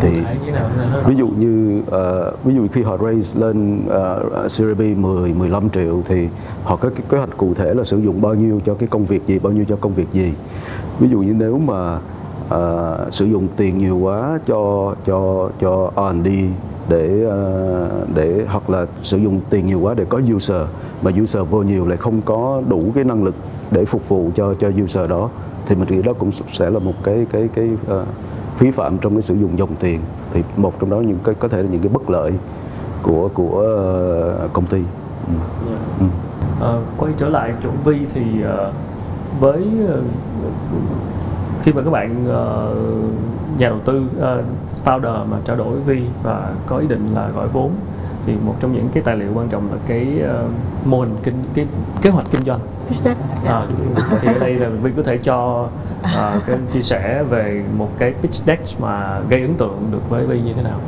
thì ví dụ như uh, ví dụ khi họ raise lên uh, Series B 10 15 triệu thì họ có cái kế hoạch cụ thể là sử dụng bao nhiêu cho cái công việc gì bao nhiêu cho công việc gì. Ví dụ như nếu mà uh, sử dụng tiền nhiều quá cho cho cho R&D để uh, để hoặc là sử dụng tiền nhiều quá để có user mà user vô nhiều lại không có đủ cái năng lực để phục vụ cho cho user đó thì mình nghĩ đó cũng sẽ là một cái cái cái uh, phí phạm trong cái sử dụng dòng tiền thì một trong đó những cái có thể là những cái bất lợi của của uh, công ty. Ừ. Yeah. Ừ. À, quay trở lại chỗ Vi thì uh, với uh, khi mà các bạn uh, nhà đầu tư uh, founder mà trao đổi với Vi và có ý định là gọi vốn thì một trong những cái tài liệu quan trọng là cái uh, mô hình kinh cái kế hoạch kinh doanh à, thì ở đây là Vi có thể cho uh, cái chia sẻ về một cái pitch deck mà gây ấn tượng được với Vi như thế nào?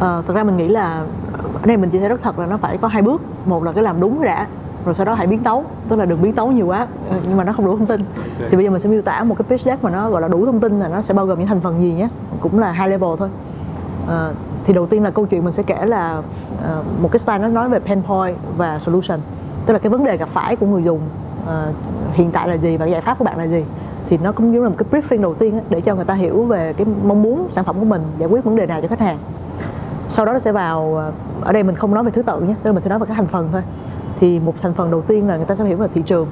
À, thực ra mình nghĩ là ở đây mình chia sẻ rất thật là nó phải có hai bước. Một là cái làm đúng đã rồi sau đó hãy biến tấu tức là đừng biến tấu nhiều quá nhưng mà nó không đủ thông tin. Okay. thì bây giờ mình sẽ miêu tả một cái pitch deck mà nó gọi là đủ thông tin là nó sẽ bao gồm những thành phần gì nhé. Cũng là high level thôi. À, thì đầu tiên là câu chuyện mình sẽ kể là uh, một cái slide nó nói về pain point và solution tức là cái vấn đề gặp phải của người dùng uh, hiện tại là gì và giải pháp của bạn là gì? Thì nó cũng giống là một cái briefing đầu tiên để cho người ta hiểu về cái mong muốn sản phẩm của mình giải quyết vấn đề nào cho khách hàng. Sau đó nó sẽ vào ờ, ở đây mình không nói về thứ tự nhé tức là mình sẽ nói về các thành phần thôi. Thì một thành phần đầu tiên là người ta sẽ hiểu về thị trường.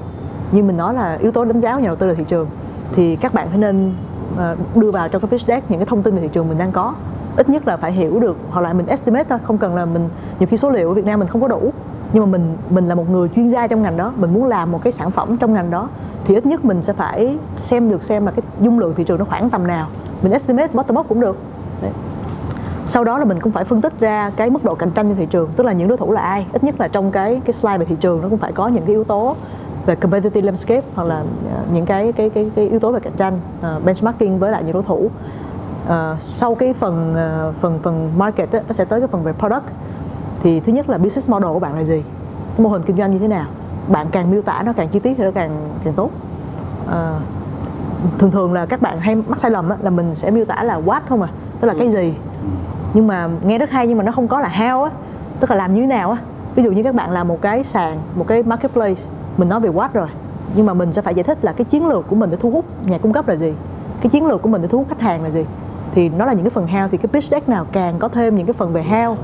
Như mình nói là yếu tố đánh giá của nhà đầu tư là thị trường. Thì các bạn phải nên ờ, đưa vào trong cái pitch deck những cái thông tin về thị trường mình đang có. Ít nhất là phải hiểu được hoặc là mình estimate thôi không cần là mình nhiều khi số liệu ở Việt Nam mình không có đủ nhưng mà mình mình là một người chuyên gia trong ngành đó mình muốn làm một cái sản phẩm trong ngành đó thì ít nhất mình sẽ phải xem được xem là cái dung lượng thị trường nó khoảng tầm nào. Mình estimate bottom up cũng được. Đấy. sau đó là mình cũng phải phân tích ra cái mức độ cạnh tranh trên thị trường tức là những đối thủ là ai. Ít nhất là trong cái cái slide về thị trường nó cũng phải có những cái yếu tố về competitive landscape hoặc là ờ, những cái cái cái, cái yếu tố về cạnh tranh uh, benchmarking với lại những đối thủ. Uh, sau cái phần uh, phần phần market ấy, nó sẽ tới cái phần về product thì thứ nhất là business model của bạn là gì? Mô hình kinh doanh như thế nào? Bạn càng miêu tả nó càng chi tiết thì nó càng càng tốt. À, thường thường là các bạn hay mắc sai lầm á, là mình sẽ miêu tả là what không à tức là cái gì. Nhưng mà nghe rất hay nhưng mà nó không có là how á tức là làm như thế nào á. Ví dụ như các bạn làm một cái sàn một cái marketplace mình nói về what rồi nhưng mà mình sẽ phải giải thích là cái chiến lược của mình để thu hút nhà cung cấp là gì cái chiến lược của mình để thu hút khách hàng là gì. Thì nó là những cái phần how thì cái pitch deck nào càng có thêm những cái phần về how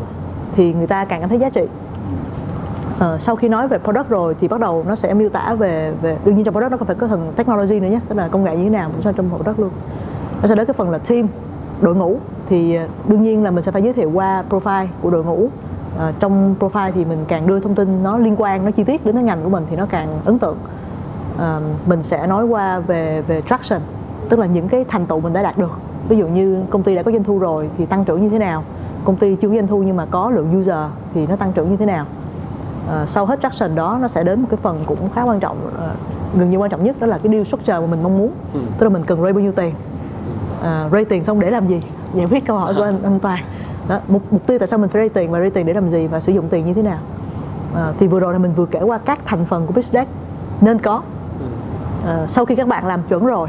thì người ta càng cảm thấy giá trị. Uh, sau khi nói về product rồi thì bắt đầu nó sẽ miêu tả về về đương nhiên trong product nó còn phải có phần technology nữa nhé tức là công nghệ như thế nào cũng trong product luôn. Nó sẽ đến cái phần là team đội ngũ. Thì ờ, đương nhiên là mình sẽ phải giới thiệu qua profile của đội ngũ. À, trong profile thì mình càng đưa thông tin nó liên quan nó chi tiết đến cái ngành của mình thì nó càng ấn tượng. À, mình sẽ nói qua về về traction tức là những cái thành tựu mình đã đạt được. Ví dụ như công ty đã có doanh thu rồi thì tăng trưởng như thế nào công ty chưa có doanh thu nhưng mà có lượng user thì nó tăng trưởng như thế nào? À, sau hết traction đó nó sẽ đến một cái phần cũng khá quan trọng à, gần như quan trọng nhất đó là cái deal structure mà mình mong muốn. Ừ. tức là mình cần raise bao nhiêu tiền. À, raise tiền xong để làm gì? Giải quyết câu hỏi của anh, anh Toàn. Đó, mục, mục tiêu tại sao mình phải raise tiền và raise tiền để làm gì và sử dụng tiền như thế nào? À, thì vừa rồi là mình vừa kể qua các thành phần của pitch deck nên có. À, sau khi các bạn làm chuẩn rồi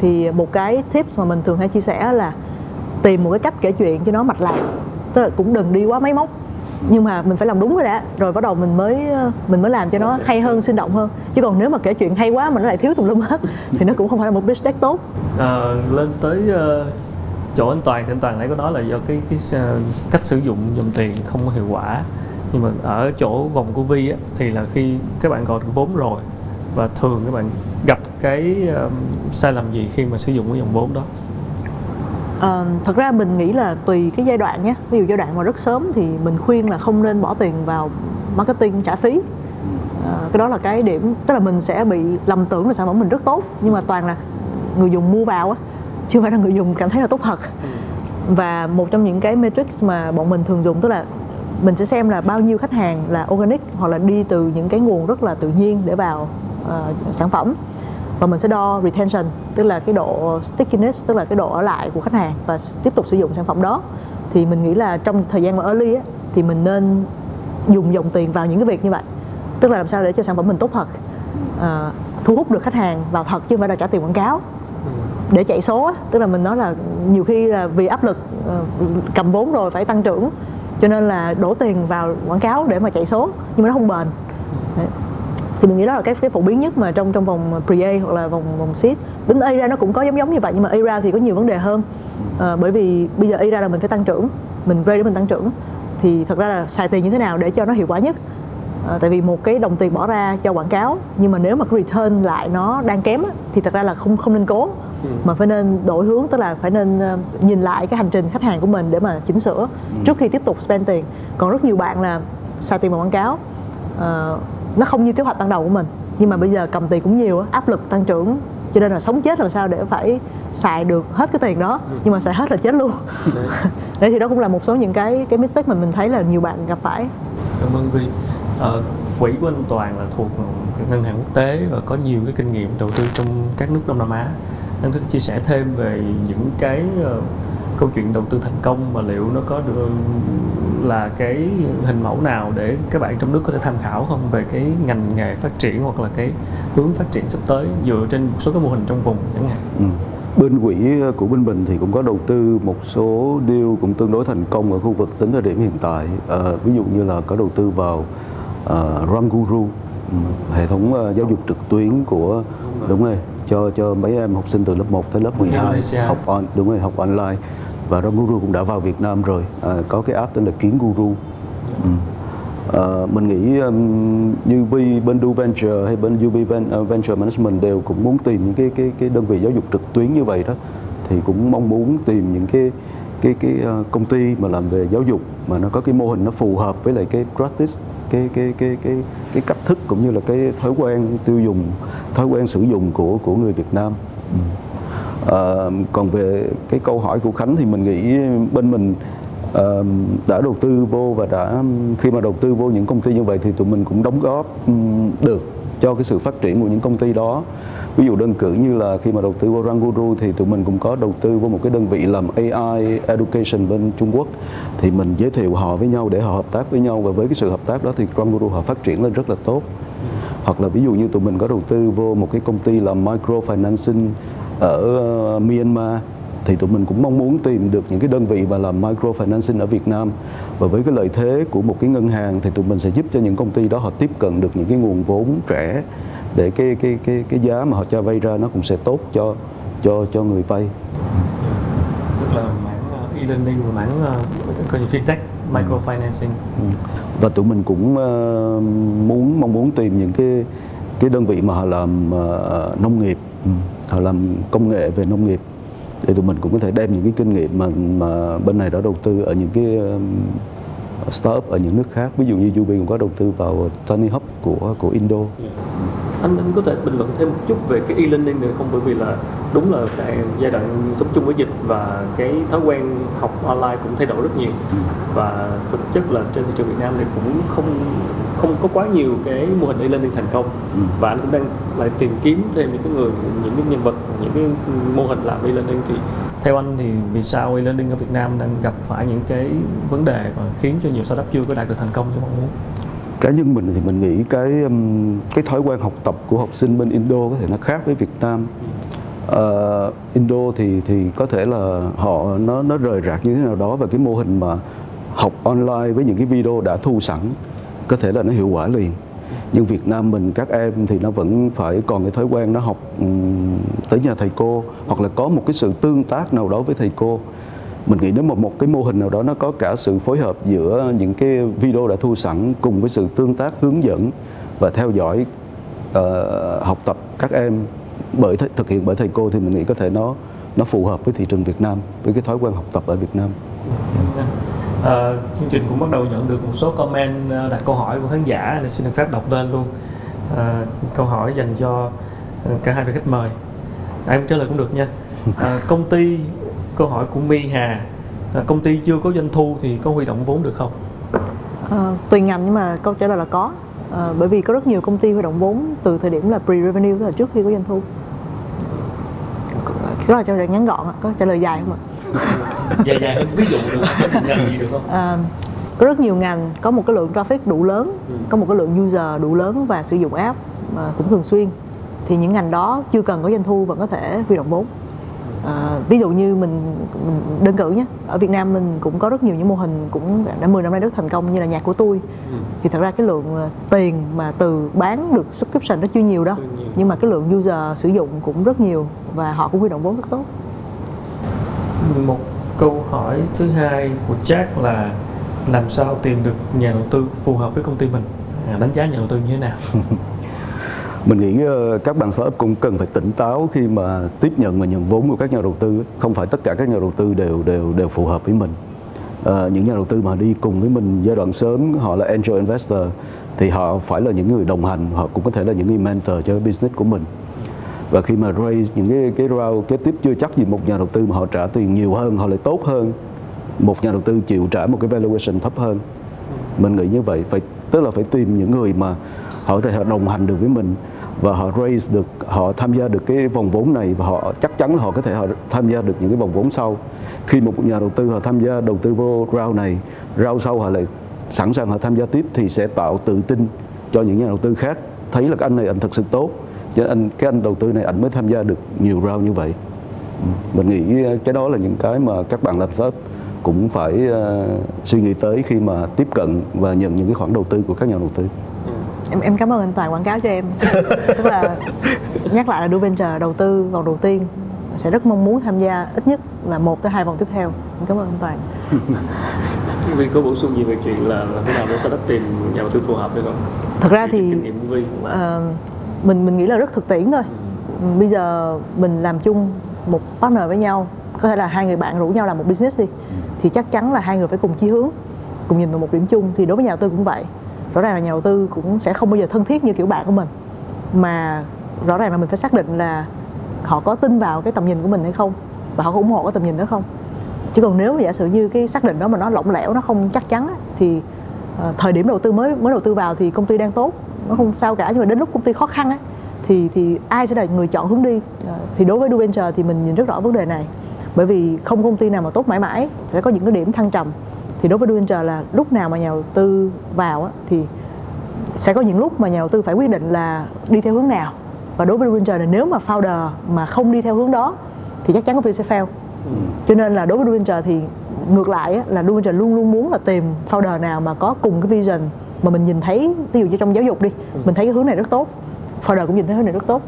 thì một cái tips mà mình thường hay chia sẻ là tìm một cái cách kể chuyện cho nó mạch lạc. Tức là cũng đừng đi quá máy móc. Nhưng mà mình phải làm đúng rồi đã rồi bắt đầu mình mới mình mới làm cho nó hay hơn sinh động hơn. Chứ còn nếu mà kể chuyện hay quá mà nó lại thiếu tùm lum hết [laughs] thì nó cũng không phải là một pitch deck tốt. À, lên tới uh, chỗ anh toàn thì anh toàn nãy có nói là do cái cái uh, cách sử dụng dòng tiền không có hiệu quả. Nhưng mà ở chỗ vòng của vi á, thì là khi các bạn gọi được vốn rồi và thường các bạn gặp cái um, sai lầm gì khi mà sử dụng cái dòng vốn đó. À, thật ra mình nghĩ là tùy cái giai đoạn nhé. Ví dụ giai đoạn mà rất sớm thì mình khuyên là không nên bỏ tiền vào marketing trả phí. À, cái đó là cái điểm tức là mình sẽ bị lầm tưởng là sản phẩm mình rất tốt nhưng mà toàn là người dùng mua vào á chứ không phải là người dùng cảm thấy là tốt thật. Và một trong những cái matrix mà bọn mình thường dùng tức là mình sẽ xem là bao nhiêu khách hàng là organic hoặc là đi từ những cái nguồn rất là tự nhiên để vào uh, sản phẩm và mình sẽ đo retention tức là cái độ stickiness tức là cái độ ở lại của khách hàng và tiếp tục sử dụng sản phẩm đó. Thì mình nghĩ là trong thời gian mà early á, thì mình nên dùng dòng tiền vào những cái việc như vậy. Tức là làm sao để cho sản phẩm mình tốt thật à, thu hút được khách hàng vào thật chứ không phải là trả tiền quảng cáo. Để chạy số á, tức là mình nói là nhiều khi là vì áp lực uh, cầm vốn rồi phải tăng trưởng cho nên là đổ tiền vào quảng cáo để mà chạy số nhưng mà nó không bền. Đấy thì mình nghĩ đó là cái cái phổ biến nhất mà trong trong vòng pre-A hoặc là vòng vòng seed. Đến A ra nó cũng có giống giống như vậy nhưng mà A ra thì có nhiều vấn đề hơn. À, bởi vì bây giờ A ra là mình phải tăng trưởng mình raise để mình tăng trưởng. Thì thật ra là xài tiền như thế nào để cho nó hiệu quả nhất? À, tại vì một cái đồng tiền bỏ ra cho quảng cáo nhưng mà nếu mà cái return lại nó đang kém thì thật ra là không không nên cố. Ừ. mà phải nên đổi hướng tức là phải nên uh, nhìn lại cái hành trình khách hàng của mình để mà chỉnh sửa ừ. trước khi tiếp tục spend tiền. Còn rất nhiều bạn là xài tiền vào quảng cáo. Uh, nó không như kế hoạch ban đầu của mình. Nhưng mà bây giờ cầm tiền cũng nhiều áp lực tăng trưởng. Cho nên là sống chết làm sao để phải xài được hết cái tiền đó. Nhưng mà xài hết là chết luôn. Đấy. [laughs] Thì đó cũng là một số những cái cái mistake mà mình thấy là nhiều bạn gặp phải. Cảm ơn vi ờ, quỹ của anh toàn là thuộc ngân hàng quốc tế và có nhiều cái kinh nghiệm đầu tư trong các nước đông nam á. Anh thích chia sẻ thêm về những cái uh, câu chuyện đầu tư thành công và liệu nó có được là cái hình mẫu nào để các bạn trong nước có thể tham khảo không về cái ngành nghề phát triển hoặc là cái hướng phát triển sắp tới dựa trên một số cái mô hình trong vùng chẳng hạn? Ừ. bên quỹ của Bình Bình thì cũng có đầu tư một số deal cũng tương đối thành công ở khu vực tính thời điểm hiện tại. À, ví dụ như là có đầu tư vào uh, Ranguru ừ, hệ thống uh, giáo dục trực tuyến của đúng rồi cho cho mấy em học sinh từ lớp 1 tới lớp 12 học on đúng rồi học online. Và Ram Guru cũng đã vào Việt Nam rồi. À, có cái app tên là Kiến Guru. Ừ. à, mình nghĩ um, như Vi bên Do Venture hay bên UB uh, Venture Management đều cũng muốn tìm những cái cái cái đơn vị giáo dục trực tuyến như vậy đó. Thì cũng mong muốn tìm những cái cái cái uh, công ty mà làm về giáo dục mà nó có cái mô hình nó phù hợp với lại cái practice cái cái cái cái cái cách thức cũng như là cái thói quen tiêu dùng thói quen sử dụng của của người Việt Nam. À, còn về cái câu hỏi của Khánh thì mình nghĩ bên mình à, đã đầu tư vô và đã khi mà đầu tư vô những công ty như vậy thì tụi mình cũng đóng góp ừ, được cho cái sự phát triển của những công ty đó ví dụ đơn cử như là khi mà đầu tư vào Ranguru thì tụi mình cũng có đầu tư vào một cái đơn vị làm AI education bên Trung Quốc. Thì mình giới thiệu họ với nhau để họ hợp tác với nhau và với cái sự hợp tác đó thì Ranguru họ phát triển lên rất là tốt. Hoặc là ví dụ như tụi mình có đầu tư vô một cái công ty làm microfinancing ở ờ, Myanmar thì tụi mình cũng mong muốn tìm được những cái đơn vị mà làm microfinancing ở Việt Nam. Và với cái lợi thế của một cái ngân hàng thì tụi mình sẽ giúp cho những công ty đó họ tiếp cận được những cái nguồn vốn trẻ để cái cái cái cái giá mà họ cho vay ra nó cũng sẽ tốt cho cho cho người vay. Tức là mảng uh, e-learning và mảng uh, coi như fintech, microfinancing. Ừ. Và tụi mình cũng uh, muốn mong muốn tìm những cái cái đơn vị mà họ làm uh, nông nghiệp, ừ. họ làm công nghệ về nông nghiệp để tụi mình cũng có thể đem những cái kinh nghiệm mà mà bên này đã đầu tư ở những cái um, startup ở những nước khác ví dụ như UB cũng có đầu tư vào Tiny Hub của của Indo. Yeah. Anh anh có thể bình luận thêm một chút về cái e-learning này không? Bởi vì là đúng là cái giai đoạn sống chung với dịch và cái thói quen học online cũng thay đổi rất nhiều. Và thực chất là trên thị trường Việt Nam thì cũng không không có quá nhiều cái mô hình e-learning thành công. Ừ. và anh cũng đang lại tìm kiếm thêm những cái người, những cái nhân vật, những cái mô hình làm e-learning thì theo anh thì vì sao e-learning ở Việt Nam đang gặp phải những cái vấn đề và khiến cho nhiều startup chưa có đạt được thành công như mong muốn? Cá nhân mình thì mình nghĩ cái um, cái thói quen học tập của học sinh bên Indo có thể nó khác với Việt Nam. Uh, Indo thì thì có thể là họ nó nó rời rạc như thế nào đó và cái mô hình mà học online với những cái video đã thu sẵn có thể là nó hiệu quả liền. Nhưng Việt Nam mình các em thì nó vẫn phải còn cái thói quen nó học um, tới nhà thầy cô hoặc là có một cái sự tương tác nào đó với thầy cô mình nghĩ đến một một cái mô hình nào đó nó có cả sự phối hợp giữa những cái video đã thu sẵn cùng với sự tương tác hướng dẫn và theo dõi uh, học tập các em bởi th- thực hiện bởi thầy cô thì mình nghĩ có thể nó nó phù hợp với thị trường Việt Nam với cái thói quen học tập ở Việt Nam. À, chương trình cũng bắt đầu nhận được một số comment ờ, đặt câu hỏi của khán giả nên xin được phép đọc lên luôn. À, câu hỏi dành cho cả hai vị khách mời. À, Ai trả lời cũng được nha. À, công ty câu hỏi của My Hà là công ty chưa có doanh thu thì có huy động vốn được không? À, tùy ngành nhưng mà câu trả lời là có. À, bởi vì có rất nhiều công ty huy động vốn từ thời điểm là pre-revenue tức là trước khi có doanh thu. Đó là trả lời ngắn gọn có trả lời dài không ạ? [laughs] Dài dài hơn ví dụ được ngành gì được không? À, có rất nhiều ngành có một cái lượng traffic đủ lớn ừ. có một cái lượng user đủ lớn và sử dụng app mà cũng thường xuyên. Thì những ngành đó chưa cần có doanh thu vẫn có thể huy động vốn à, ví dụ như mình, mình đơn cử nhé ở Việt Nam mình cũng có rất nhiều những mô hình cũng đã 10 năm nay rất thành công như là nhạc của tôi. Ừ. thì thật ra cái lượng ờ, tiền mà từ bán được subscription nó chưa nhiều đâu. Nhiều. nhưng mà cái lượng user sử dụng cũng rất nhiều và họ cũng huy động vốn rất tốt. Một câu hỏi thứ hai của Jack là làm sao tìm được nhà đầu tư phù hợp với công ty mình? À, đánh giá nhà đầu tư như thế nào [laughs] mình nghĩ ờ, các bạn startup cũng cần phải tỉnh táo khi mà tiếp nhận và nhận vốn của các nhà đầu tư không phải tất cả các nhà đầu tư đều đều đều phù hợp với mình. À, những nhà đầu tư mà đi cùng với mình giai đoạn sớm họ là angel investor thì họ phải là những người đồng hành họ cũng có thể là những người mentor cho business của mình. Và khi mà raise những cái cái round kế tiếp chưa chắc gì một nhà đầu tư mà họ trả tiền nhiều hơn họ lại tốt hơn. Một nhà đầu tư chịu trả một cái valuation thấp hơn. Mình nghĩ như vậy phải tức là phải tìm những người mà họ có thể đồng hành được với mình và họ raise được họ tham gia được cái vòng vốn này và họ chắc chắn là họ có thể họ tham gia được những cái vòng vốn sau. Khi một nhà đầu tư họ tham gia đầu tư vô round này round sau họ lại sẵn sàng họ tham gia tiếp thì sẽ tạo tự tin cho những nhà đầu tư khác. Thấy là cái anh này anh thật sự tốt cho anh cái anh đầu tư này anh mới tham gia được nhiều round như vậy. Ừ, mình nghĩ ờ, cái đó là những cái mà các bạn làm startup cũng phải uh, suy nghĩ tới khi mà tiếp cận và nhận những cái khoản đầu tư của các nhà đầu tư em em cảm ơn anh Toàn quảng cáo cho em tức là nhắc lại là Do Venture đầu tư vòng đầu tiên sẽ rất mong muốn tham gia ít nhất là một tới hai vòng tiếp theo em cảm ơn anh Toàn [laughs] Vi có bổ sung gì về chuyện là làm thế nào để startup tìm nhà đầu tư phù hợp hay không? Thật ra thì uh, mình mình nghĩ là rất thực tiễn thôi. Ừ. Bây giờ mình làm chung một partner với nhau, có thể là hai người bạn rủ nhau làm một business đi, ừ. thì chắc chắn là hai người phải cùng chí hướng, cùng nhìn vào một điểm chung. Thì đối với nhà đầu tư cũng vậy rõ ràng là nhà đầu tư cũng sẽ không bao giờ thân thiết như kiểu bạn của mình. Mà rõ ràng là mình phải xác định là họ có tin vào cái tầm nhìn của mình hay không và họ có ủng hộ cái tầm nhìn đó không. Chứ còn nếu mà giả sử như cái xác định đó mà nó lỏng lẻo nó không chắc chắn thì ờ, thời điểm đầu tư mới mới đầu tư vào thì công ty đang tốt nó không sao cả. Nhưng mà đến lúc công ty khó khăn ấy, thì thì ai sẽ là người chọn hướng đi? Ờ, thì đối với Duventure thì mình nhìn rất rõ vấn đề này. Bởi vì không công ty nào mà tốt mãi mãi sẽ có những cái điểm thăng trầm thì đối với Duventure là lúc nào mà nhà đầu tư vào á, thì sẽ có những lúc mà nhà đầu tư phải quyết định là đi theo hướng nào và đối với Duventure là nếu mà founder mà không đi theo hướng đó thì chắc chắn công ty sẽ fail ừ. cho nên là đối với Duventure thì ngược lại á, là Duventure luôn luôn muốn là tìm founder nào mà có cùng cái vision mà mình nhìn thấy ví dụ như trong giáo dục đi ừ. mình thấy cái hướng này rất tốt founder cũng nhìn thấy hướng này rất tốt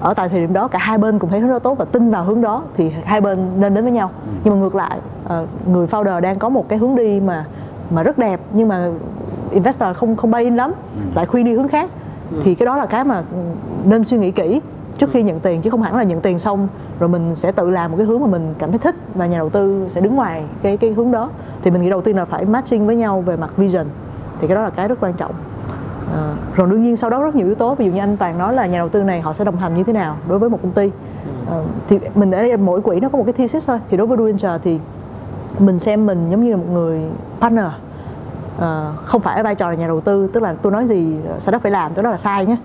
ở tại thời điểm đó cả hai bên cùng thấy hướng đó tốt và tin vào hướng đó thì hai bên nên đến với nhau ừ. nhưng mà ngược lại ờ, người founder đang có một cái hướng đi mà mà rất đẹp nhưng mà investor không không bay in lắm ừ. lại khuyên đi hướng khác. Ừ. thì cái đó là cái mà nên suy nghĩ kỹ trước khi nhận tiền chứ không hẳn là nhận tiền xong rồi mình sẽ tự làm một cái hướng mà mình cảm thấy thích và nhà đầu tư sẽ đứng ngoài cái cái hướng đó. Thì mình nghĩ đầu tiên là phải matching với nhau về mặt vision thì cái đó là cái rất quan trọng. À, rồi đương nhiên sau đó rất nhiều yếu tố ví dụ như anh toàn nói là nhà đầu tư này họ sẽ đồng hành như thế nào đối với một công ty. À, thì mình ở đây mỗi quỹ nó có một cái thesis thôi. Thì đối với Duventure thì mình xem mình giống như một người partner. À, không phải ở vai trò là nhà đầu tư tức là tôi nói gì startup phải làm cái đó là sai nhé.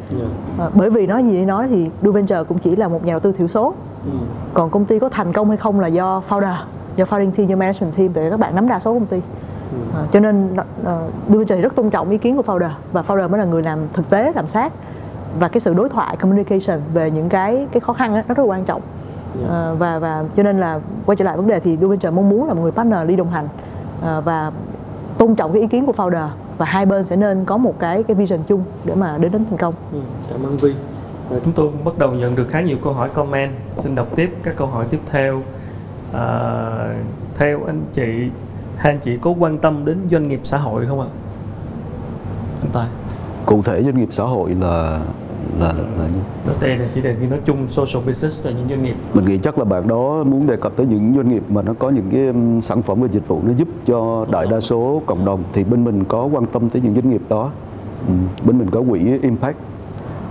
À, bởi vì nói gì nói thì Duventure cũng chỉ là một nhà đầu tư thiểu số. Ừ. còn công ty có thành công hay không là do founder do founding team do management team để các bạn nắm đa số công ty. À, cho nên uh, đưa trời rất tôn trọng ý kiến của founder và founder mới là người làm thực tế làm sát. Và cái sự đối thoại communication về những cái cái khó khăn đó, rất là quan trọng uh, và và cho nên là quay trở lại vấn đề thì Duventure mong muốn là một người partner đi đồng hành uh, và tôn trọng cái ý kiến của founder và hai bên sẽ nên có một cái cái vision chung để mà đến đến thành công. Ừ, cảm ơn Vi. Và chúng tôi bắt đầu nhận được khá nhiều câu hỏi comment. Xin đọc tiếp các câu hỏi tiếp theo. À, theo anh chị hai anh chị có quan tâm đến doanh nghiệp xã hội không ạ anh tài cụ thể doanh nghiệp xã hội là là là như nó đây là chỉ đề khi nói chung social business là những doanh nghiệp. Mình nghĩ chắc là bạn đó muốn đề cập tới những doanh nghiệp mà nó có những cái sản phẩm và dịch vụ nó giúp cho đại đa số cộng đồng. Thì bên mình có quan tâm tới những doanh nghiệp đó. Ừ. bên mình có quỹ impact.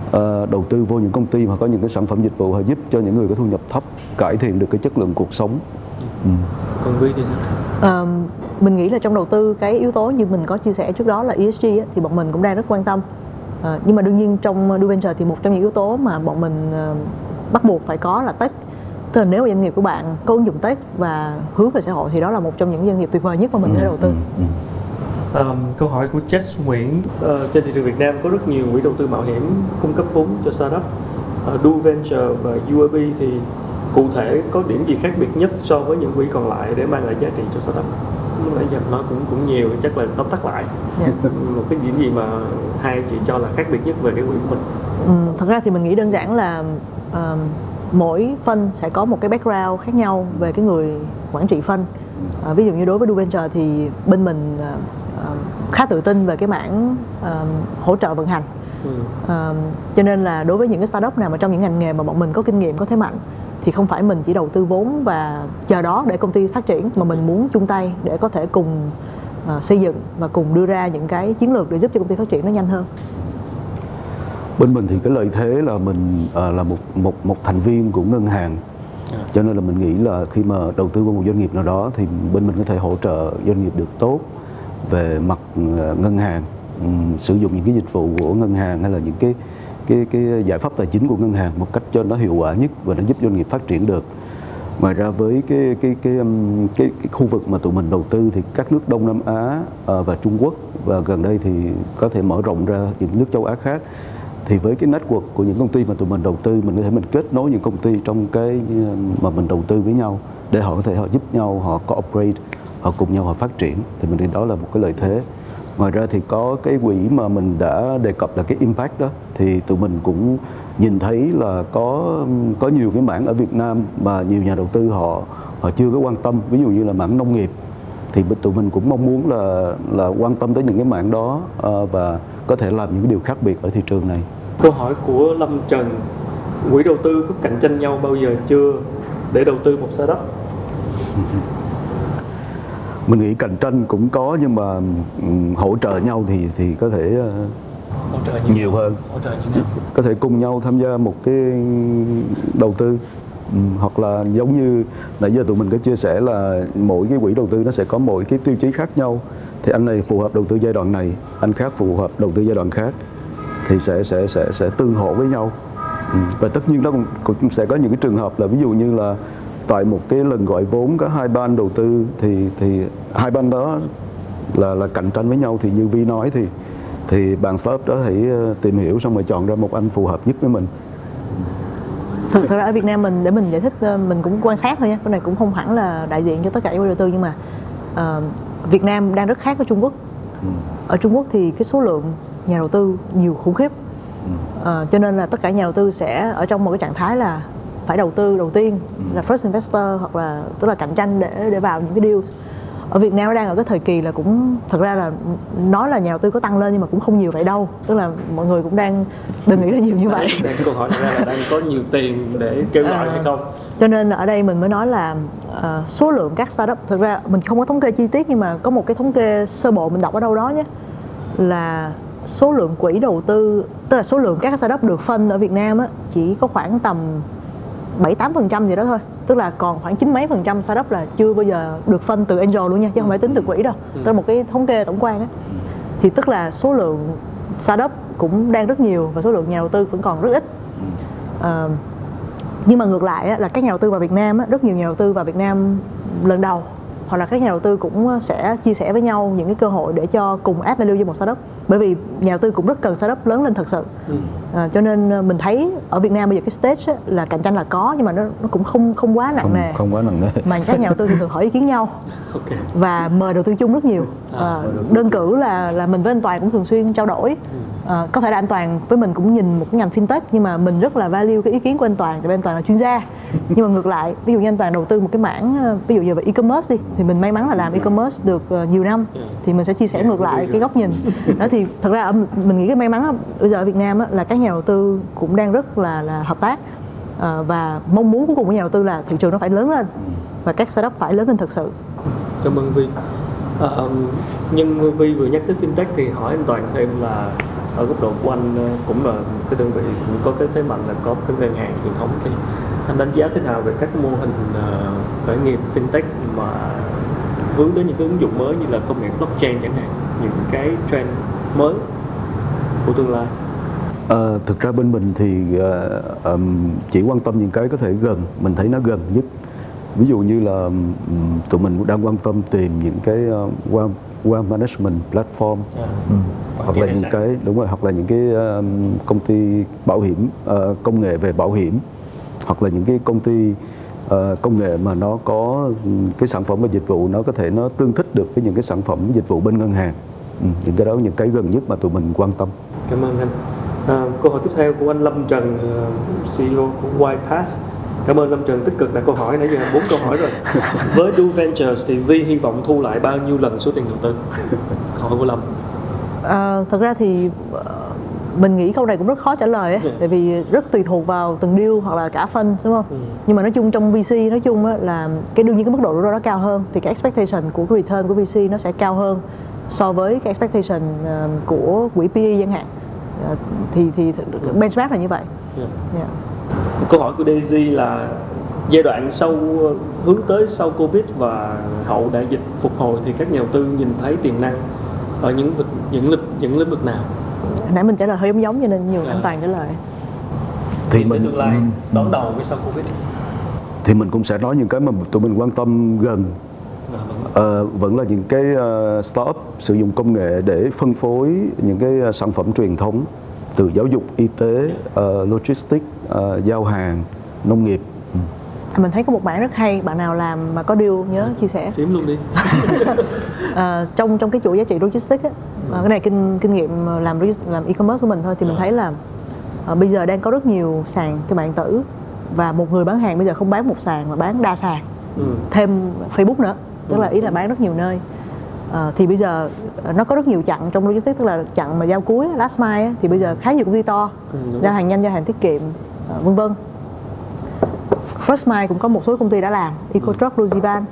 Uh, đầu tư vô những công ty mà có những cái sản phẩm dịch vụ họ giúp cho những người có thu nhập thấp cải thiện được cái chất lượng cuộc sống. Ừ. còn Vi thì sao? Mình nghĩ là trong đầu tư cái yếu tố như mình có chia sẻ trước đó là ESG á, thì bọn mình cũng đang rất quan tâm uh, nhưng mà đương nhiên trong Do Venture thì một trong những yếu tố mà bọn mình uh, bắt buộc phải có là tech. Tức là nếu doanh nghiệp của bạn có ứng dụng tech và hướng về xã hội thì đó là một trong những doanh nghiệp tuyệt vời nhất mà mình ừ, thể đầu tư. ừ, ừ. Um, câu hỏi của Jess Nguyễn. Uh, trên thị trường Việt Nam có rất nhiều quỹ đầu tư mạo hiểm cung cấp vốn cho startup. Uh, Do Venture và UAB thì cụ thể có điểm gì khác biệt nhất so với những quỹ còn lại để mang lại giá trị cho startup nãy giờ nói cũng cũng nhiều chắc là tóm tắt lại yeah. Dạ. [laughs] một cái gì mà hai chị cho là khác biệt nhất về cái quỹ của mình ừ, thật ra thì mình nghĩ đơn giản là uh, mỗi phân sẽ có một cái background khác nhau về cái người quản trị phân uh, ví dụ như đối với Duventure thì bên mình uh, khá tự tin về cái mảng uh, hỗ trợ vận hành ừ. uh, cho nên là đối với những cái startup nào mà trong những ngành nghề mà bọn mình có kinh nghiệm có thế mạnh thì không phải mình chỉ đầu tư vốn và chờ đó để công ty phát triển mà mình muốn chung tay để có thể cùng uh, xây dựng và cùng đưa ra những cái chiến lược để giúp cho công ty phát triển nó nhanh hơn. Bên mình thì cái lợi thế là mình uh, là một một một thành viên của ngân hàng. Cho nên là mình nghĩ là khi mà đầu tư vào một doanh nghiệp nào đó thì bên mình có thể hỗ trợ doanh nghiệp được tốt về mặt uh, ngân hàng sử dụng những cái dịch vụ của ngân hàng hay là những cái cái cái giải pháp tài chính của ngân hàng một cách cho nó hiệu quả nhất và nó giúp doanh nghiệp phát triển được. Ngoài ra với cái cái cái um, cái, cái khu vực mà tụi mình đầu tư thì các nước Đông Nam Á ờ, và Trung Quốc và gần đây thì có thể mở rộng ra những nước châu Á khác. Thì với cái network của những công ty mà tụi mình đầu tư mình có thể mình kết nối những công ty trong cái um, mà mình đầu tư với nhau để họ có thể họ giúp nhau họ cooperate họ cùng nhau họ phát triển. Thì mình nghĩ đó là một cái lợi thế ngoài ra thì có cái quỹ mà mình đã đề cập là cái impact đó thì tụi mình cũng nhìn thấy là có có nhiều cái mảng ở Việt Nam mà nhiều nhà đầu tư họ họ chưa có quan tâm ví dụ như là mảng nông nghiệp thì tụi mình cũng mong muốn là là quan tâm tới những cái mảng đó uh, và có thể làm những cái điều khác biệt ở thị trường này. Câu hỏi của Lâm Trần, quỹ đầu tư có cạnh tranh nhau bao giờ chưa để đầu tư một startup? [laughs] mình nghĩ cạnh tranh cũng có nhưng mà hỗ trợ nhau thì thì có thể uh, hỗ trợ như nhiều hơn. Hỗ trợ như nào có thể cùng nhau tham gia một cái đầu tư Ừ, hoặc là giống như nãy giờ tụi mình có chia sẻ là mỗi cái quỹ đầu tư nó sẽ có mỗi cái tiêu chí khác nhau. Thì anh này phù hợp đầu tư giai đoạn này anh khác phù hợp đầu tư giai đoạn khác thì sẽ sẽ sẽ sẽ tương hỗ với nhau. Ừ, và tất nhiên nó cũng, cũng sẽ có những cái trường hợp là ví dụ như là tại một cái lần gọi vốn có hai ban đầu tư thì thì hai ban đó là là cạnh tranh với nhau. Thì như Vi nói thì thì bạn startup đó hãy ờ, tìm hiểu xong rồi chọn ra một anh phù hợp nhất với mình. Thực, thực ra ở Việt Nam mình để mình giải thích ờ, mình cũng quan sát thôi nha cái này cũng không hẳn là đại diện cho tất cả các đầu tư nhưng mà uh, Việt Nam đang rất khác với Trung Quốc. Ở Trung Quốc thì cái số lượng nhà đầu tư nhiều khủng khiếp. Uh, cho nên là tất cả nhà đầu tư sẽ ở trong một cái trạng thái là phải đầu tư đầu tiên là first investor hoặc là tức là cạnh tranh để để vào những cái deal ở Việt Nam nó đang ở cái thời kỳ là cũng thật ra là nói là nhà đầu tư có tăng lên nhưng mà cũng không nhiều vậy đâu. Tức là mọi người cũng đang đừng nghĩ là nhiều như vậy. Đang câu hỏi ra là đang có nhiều tiền để kêu gọi À. hay không? cho nên là ở đây mình mới nói là ờ, số lượng các startup thực ra mình không có thống kê chi tiết nhưng mà có một cái thống kê sơ bộ mình đọc ở đâu đó nhé là số lượng quỹ đầu tư tức là số lượng các startup được phân ở Việt Nam á, chỉ có khoảng tầm 7 8 phần trăm gì đó thôi. Tức là còn khoảng chín mấy phần trăm startup là chưa bao giờ được phân từ angel luôn nha chứ không phải tính từ quỹ đâu. Tức là một cái thống kê tổng quan á. Thì tức là số lượng startup cũng đang rất nhiều và số lượng nhà đầu tư vẫn còn rất ít. Ờ, nhưng mà ngược lại á, là các nhà đầu tư vào Việt Nam á, rất nhiều nhà đầu tư vào Việt Nam lần đầu hoặc là các nhà đầu tư cũng sẽ chia sẻ với nhau những cái cơ hội để cho cùng add value cho một startup bởi vì nhà đầu tư cũng rất cần startup lớn lên thật sự. Ừ. à, cho nên ờ, mình thấy ở Việt Nam bây giờ cái stage á, là cạnh tranh là có nhưng mà nó, nó cũng không không quá nặng không nề. không quá nặng nề. Mà các nhà đầu tư thì thường hỏi ý kiến nhau. [laughs] Ok. Và mời đầu tư chung rất nhiều. À, tư đơn cử là là mình với anh Toàn cũng thường xuyên trao đổi. À, có thể là anh Toàn với mình cũng nhìn một cái ngành fintech nhưng mà mình rất là value cái ý kiến của anh Toàn tại vì anh Toàn là chuyên gia. [laughs] Nhưng mà ngược lại ví dụ như anh Toàn đầu tư một cái mảng ờ, ví dụ như về e-commerce đi thì mình may mắn là làm e-commerce được ờ, nhiều năm. Thì mình sẽ chia sẻ ngược lại cái góc nhìn. đó thì thật ra mình nghĩ cái may mắn bây giờ ở Việt Nam là các nhà đầu tư cũng đang rất là là hợp tác. Ờ, và mong muốn cuối cùng của nhà đầu tư là thị trường nó phải lớn lên và các startup phải lớn lên thực sự. Cảm ơn Vi à, ờ, nhưng Vi vừa nhắc tới fintech thì hỏi anh Toàn thêm là ở góc độ của anh ờ, cũng là cái đơn vị cũng có cái thế mạnh là có cái ngân hàng truyền thống thì anh đánh giá thế nào về các mô hình khởi nghiệp fintech mà hướng đến những cái ứng dụng mới như là công nghệ blockchain chẳng hạn những cái trend mới của tương lai? Ờ, thực ra bên mình thì ờ, ừm, chỉ quan tâm những cái có thể gần mình thấy nó gần nhất. Ví dụ như là ừm, tụi mình đang quan tâm tìm những cái uh, wealth, wealth management platform. À, hoặc là những cái đúng rồi hoặc là những cái um, công ty bảo hiểm ờ, công nghệ về bảo hiểm. Hoặc là những cái công ty ờ, công nghệ mà nó có cái sản phẩm và dịch vụ nó có thể nó tương thích được với những cái sản phẩm dịch vụ bên ngân hàng Ừ, những cái đó những cái gần nhất mà tụi mình quan tâm Cảm ơn anh. À, câu hỏi tiếp theo của anh Lâm Trần, ờ, CEO của Whitepass. Cảm ơn Lâm Trần tích cực đặt câu hỏi nãy giờ bốn câu hỏi rồi. [laughs] Với Do Ventures thì Vi hy vọng thu lại bao nhiêu lần số tiền đầu tư? Câu hỏi của Lâm. Ờ, thật ra thì ờ, mình nghĩ câu này cũng rất khó trả lời ấy, Ừ. tại vì rất tùy thuộc vào từng deal hoặc là cả phân đúng không? Ừ. Nhưng mà nói chung trong VC nói chung á, là cái đương nhiên cái mức độ rủi ro nó cao hơn thì cái expectation của cái return của VC nó sẽ cao hơn so với cái expectation ờ, của quỹ PE chẳng hạn. Ờ, thì thì th- benchmark là như vậy. Yeah. Yeah. Câu hỏi của Daisy là giai đoạn sau hướng tới sau Covid và hậu đại dịch phục hồi thì các nhà đầu tư nhìn thấy tiềm năng ở những những lĩnh những lĩnh vực nào? Nãy mình trả lời hơi giống giống cho nên nhiều À. anh Toàn trả lời. thì tới mình tương lai đón đầu với sau Covid. thì mình cũng sẽ nói những cái mà tụi mình quan tâm gần À. Ờ, vẫn là những cái uh, startup sử dụng công nghệ để phân phối những cái ờ, sản phẩm truyền thống từ giáo dục, y tế, ờ, logistics, ờ, giao hàng, nông nghiệp. Ừ. À, mình thấy có một bạn rất hay, bạn nào làm mà có deal nhớ chia sẻ. Phím luôn đi. [laughs] Ờ, trong trong cái chuỗi giá trị logistics á, cái này kinh kinh nghiệm làm làm e-commerce của mình thôi thì mình Ừ. thấy là ờ, bây giờ đang có rất nhiều sàn thương mại điện tử và một người bán hàng bây giờ không bán một sàn mà bán đa sàn Ừ. thêm Facebook nữa tức là ý là bán rất nhiều nơi. Ờ, thì bây giờ ờ, nó có rất nhiều chặng trong logistics tức là chặng mà giao cuối last mile thì bây giờ khá nhiều công ty to Ừ, giao hàng nhanh giao hàng tiết kiệm ờ, vân vân. First Mile cũng có một số công ty đã làm EcoTruck, Logivan.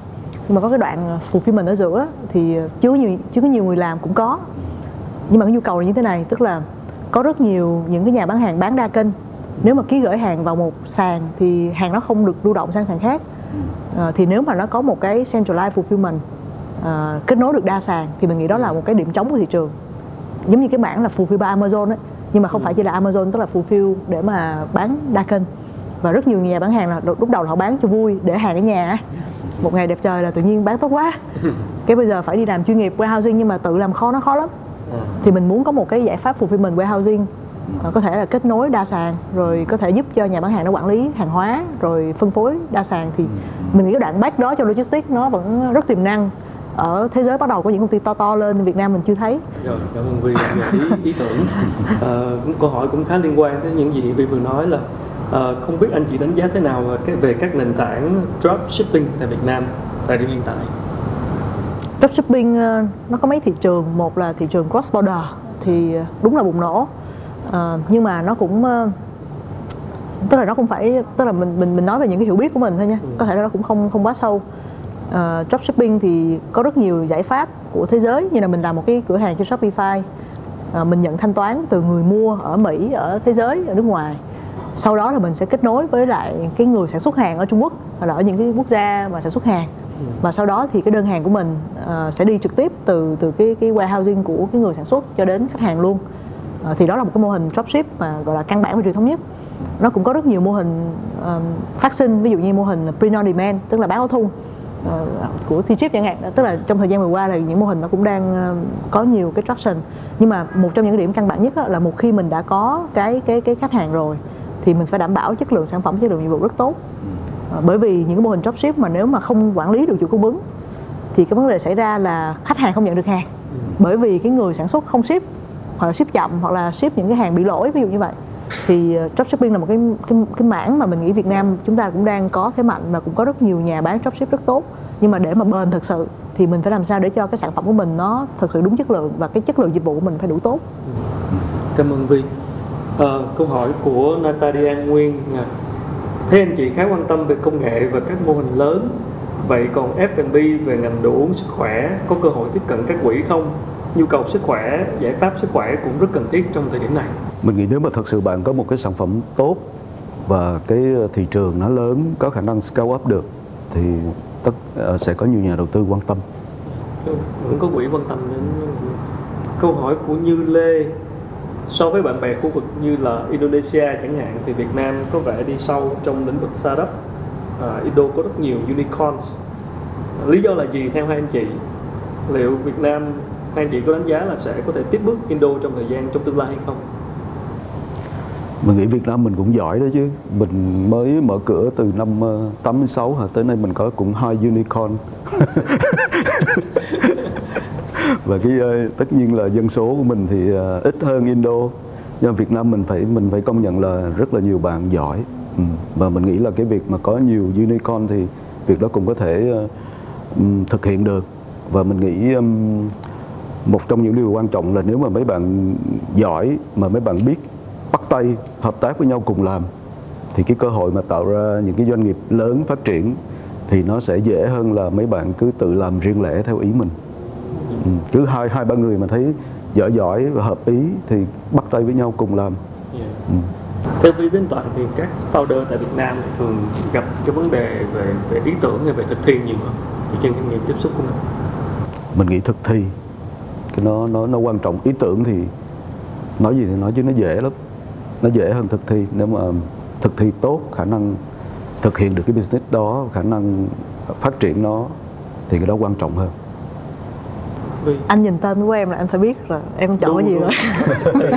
Nhưng mà có cái đoạn fulfillment ở giữa thì chưa nhiều chưa có nhiều người làm cũng có. Nhưng mà cái nhu cầu là như thế này tức là có rất nhiều những cái nhà bán hàng bán đa kênh. Nếu mà ký gửi hàng vào một sàn thì hàng nó không được lưu động sang sàn khác à, thì nếu mà nó có một cái centralized fulfillment à, kết nối được đa sàn thì mình nghĩ đó là một cái điểm trống của thị trường. Giống như cái mảng là fulfill by Amazon ấy nhưng mà không phải chỉ là Amazon tức là fulfill để mà bán đa kênh. Và rất nhiều nhà bán hàng là lúc đầu là họ bán cho vui để hàng ở nhà một ngày đẹp trời là tự nhiên bán tốt quá. [laughs] Cái bây giờ phải đi làm chuyên nghiệp warehousing nhưng mà tự làm kho nó khó lắm. Ừ. thì mình muốn có một cái giải pháp fulfillment warehousing uh, có thể là kết nối đa sàn rồi có thể giúp cho nhà bán hàng nó quản lý hàng hóa rồi phân phối đa sàn thì ừ. Mình nghĩ cái đoạn back đó cho logistics nó vẫn rất tiềm năng. Ở thế giới bắt đầu có những công ty to to lên Việt Nam mình chưa thấy. Rồi cảm ơn Vi ý, ý tưởng. [laughs] À, câu hỏi cũng khá liên quan tới những gì Vi vừa nói là à, không biết anh chị đánh giá thế nào về các nền tảng dropshipping tại Việt Nam thời điểm hiện tại? Dropshipping nó có mấy thị trường. Một là thị trường cross border thì đúng là bùng nổ. À, nhưng mà nó cũng tức là nó không phải tức là mình mình mình nói về những cái hiểu biết của mình thôi nha. Ừ. có thể là nó cũng không không quá sâu. Uh, dropshipping thì có rất nhiều giải pháp của thế giới như là mình làm một cái cửa hàng trên Shopify. Uh, mình nhận thanh toán từ người mua ở Mỹ ở thế giới ở nước ngoài. Sau đó là mình sẽ kết nối với lại cái người sản xuất hàng ở Trung Quốc hoặc là ở những cái quốc gia mà sản xuất hàng. Ừ. và sau đó thì cái đơn hàng của mình uh, sẽ đi trực tiếp từ từ cái cái warehousing của cái người sản xuất cho đến khách hàng luôn. Uh, thì đó là một cái mô hình dropship mà gọi là căn bản và truyền thống nhất nó cũng có rất nhiều mô hình um, phát sinh. Ví dụ như mô hình print on demand tức là bán áo thun uh, của T-Chip chẳng hạn. Tức là trong thời gian vừa qua là những mô hình nó cũng đang uh, có nhiều cái traction. Nhưng mà một trong những điểm căn bản nhất là một khi mình đã có cái cái cái khách hàng rồi thì mình phải đảm bảo chất lượng sản phẩm chất lượng dịch vụ rất tốt. Uh, bởi vì những cái mô hình dropship mà nếu mà không quản lý được chuỗi cung ứng thì cái vấn đề xảy ra là khách hàng không nhận được hàng. Bởi vì cái người sản xuất không ship hoặc là ship chậm hoặc là ship những cái hàng bị lỗi ví dụ như vậy thì ờ, dropshipping là một cái cái cái mảng mà mình nghĩ Việt Nam chúng ta cũng đang có thế mạnh và cũng có rất nhiều nhà bán dropship rất tốt nhưng mà để mà bền thực sự thì mình phải làm sao để cho cái sản phẩm của mình nó thực sự đúng chất lượng và cái chất lượng dịch vụ của mình phải đủ tốt. Cảm ơn Vi. À, ờ, câu hỏi của Natalia Nguyên Thế anh chị khá quan tâm về công nghệ và các mô hình lớn Vậy còn F&B về ngành đồ uống sức khỏe có cơ hội tiếp cận các quỹ không? Nhu cầu sức khỏe, giải pháp sức khỏe cũng rất cần thiết trong thời điểm này. Mình nghĩ nếu mà thật sự bạn có một cái sản phẩm tốt và cái thị trường nó lớn có khả năng scale up được thì tất ờ, sẽ có nhiều nhà đầu tư quan tâm. Vẫn có quỹ quan tâm đến câu hỏi của Như Lê. So với bạn bè khu vực như là Indonesia chẳng hạn thì Việt Nam có vẻ đi sâu trong lĩnh vực startup. À, Indo có rất nhiều unicorns. Lý do là gì theo hai anh chị? Liệu Việt Nam hai anh chị, có đánh giá là sẽ có thể tiếp bước Indo trong thời gian trong tương lai hay không? Mình nghĩ Việt Nam mình cũng giỏi đó chứ. Mình mới mở cửa từ năm ờ, 86 hả? Tới nay mình có cũng hai unicorn. [laughs] Và cái ờ, tất nhiên là dân số của mình thì ờ, ít hơn Indo. Nhưng Việt Nam mình phải mình phải công nhận là rất là nhiều bạn giỏi. Ừ. và mình nghĩ là cái việc mà có nhiều unicorn thì việc đó cũng có thể thực hiện được. Và mình nghĩ một trong những điều quan trọng là nếu mà mấy bạn giỏi mà mấy bạn biết bắt tay hợp tác với nhau cùng làm thì cái cơ hội mà tạo ra những cái doanh nghiệp lớn phát triển thì nó sẽ dễ hơn là mấy bạn cứ tự làm riêng lẻ theo ý mình ừ. cứ hai hai ba người mà thấy giỏi giỏi và hợp ý thì bắt tay với nhau cùng làm yeah. ừ. theo Vi bên toàn thì các founder tại Việt Nam thì thường gặp cái vấn đề về về ý tưởng hay về thực thi nhiều hơn trên kinh nghiệm tiếp xúc của mình mình nghĩ thực thi cái nó nó nó quan trọng. Ý tưởng thì nói gì thì nói chứ nó dễ lắm. Nó dễ hơn thực thi. Nếu mà thực thi tốt khả năng thực hiện được cái business đó khả năng phát triển nó thì cái đó quan trọng hơn. Vì... anh nhìn tên của em là em phải biết là em chọn cái gì rồi. [laughs]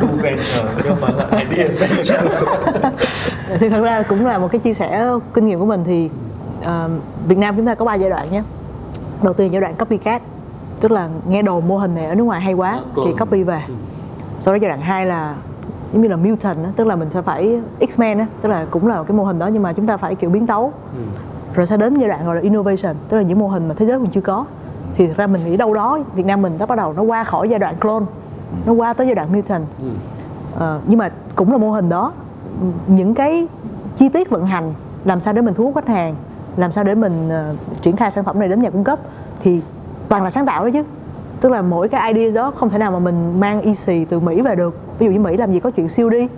Do venture chứ không phải là ideas venture. [laughs] Thì thật ra cũng là một cái chia sẻ kinh nghiệm của mình thì uh, Việt Nam chúng ta có ba giai đoạn nhé. Đầu tiên giai đoạn copycat tức là nghe đồn mô hình này ở nước ngoài hay quá à, thì copy về. Ừ. sau đó giai đoạn 2 là giống như là mutant đó, tức là mình sẽ phải X-Men á, tức là cũng là cái mô hình đó nhưng mà chúng ta phải kiểu biến tấu. Ừ. rồi sẽ đến giai đoạn gọi là innovation tức là những mô hình mà thế giới còn chưa có. Thì thật ra mình nghĩ đâu đó Việt Nam mình đã bắt đầu nó qua khỏi giai đoạn clone nó qua tới giai đoạn mutant. Ừ. ờ, nhưng mà cũng là mô hình đó. Những cái chi tiết vận hành làm sao để mình thu hút khách hàng làm sao để mình uh, triển khai sản phẩm này đến nhà cung cấp thì toàn là sáng tạo đó chứ. Tức là mỗi cái idea đó không thể nào mà mình mang easy từ mỹ về được. Ví dụ như mỹ làm gì có chuyện siêu đi.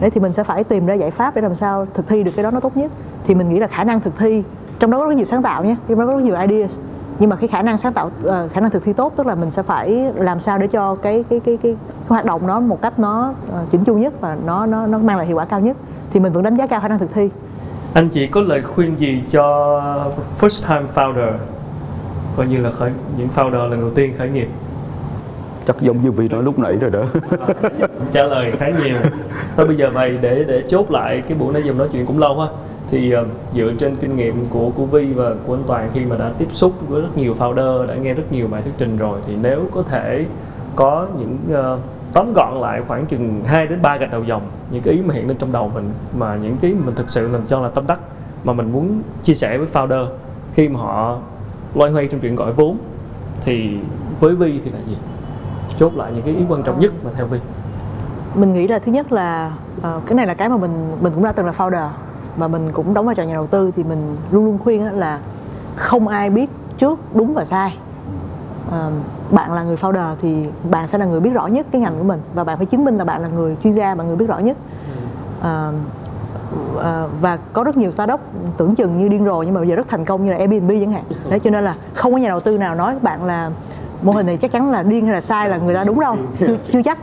Đấy thì mình sẽ phải tìm ra giải pháp để làm sao thực thi được cái đó nó tốt nhất. Thì mình nghĩ là khả năng thực thi trong đó có rất nhiều sáng tạo nhé trong đó có rất nhiều ideas. Nhưng mà cái khả năng sáng tạo ờ, khả năng thực thi tốt tức là mình sẽ phải làm sao để cho cái cái cái cái, cái hoạt động nó một cách nó ờ, chỉnh chu nhất và nó nó nó mang lại hiệu quả cao nhất. Thì mình vẫn đánh giá cao khả năng thực thi. Anh chị có lời khuyên gì cho first time founder? Coi như là khởi những founder lần đầu tiên khởi nghiệp. Chắc giống như vị nói lúc nãy rồi đó. [laughs] Trả lời khá nhiều. Thôi bây giờ vậy để để chốt lại cái buổi nãy giờ nói chuyện cũng lâu ha thì uh, dựa trên kinh nghiệm của của Vi và của anh Toàn khi mà đã tiếp xúc với rất nhiều founder đã nghe rất nhiều bài thuyết trình rồi thì nếu có thể có những uh, tóm gọn lại khoảng chừng 2 đến 3 gạch đầu dòng những cái ý mà hiện lên trong đầu mình mà những cái mình thực sự làm cho là tâm đắc mà mình muốn chia sẻ với founder khi mà họ loay hoay trong chuyện gọi vốn thì với Vi thì là gì? Chốt lại những cái ý quan trọng nhất mà theo Vi. Mình nghĩ là thứ nhất là uh, cái này là cái mà mình mình cũng đã từng là founder và mình cũng đóng vai trò nhà đầu tư thì mình luôn luôn khuyên là không ai biết trước đúng và sai. À, bạn là người founder thì bạn phải là người biết rõ nhất cái ngành của mình và bạn phải chứng minh là bạn là người chuyên gia bạn người biết rõ nhất. À, à, và có rất nhiều startup tưởng chừng như điên rồ nhưng mà bây giờ rất thành công như là Airbnb chẳng hạn. Thế cho nên là không có nhà đầu tư nào nói bạn là mô hình này chắc chắn là điên hay là sai là người ta đúng đâu. [laughs] Chưa, chưa chắc.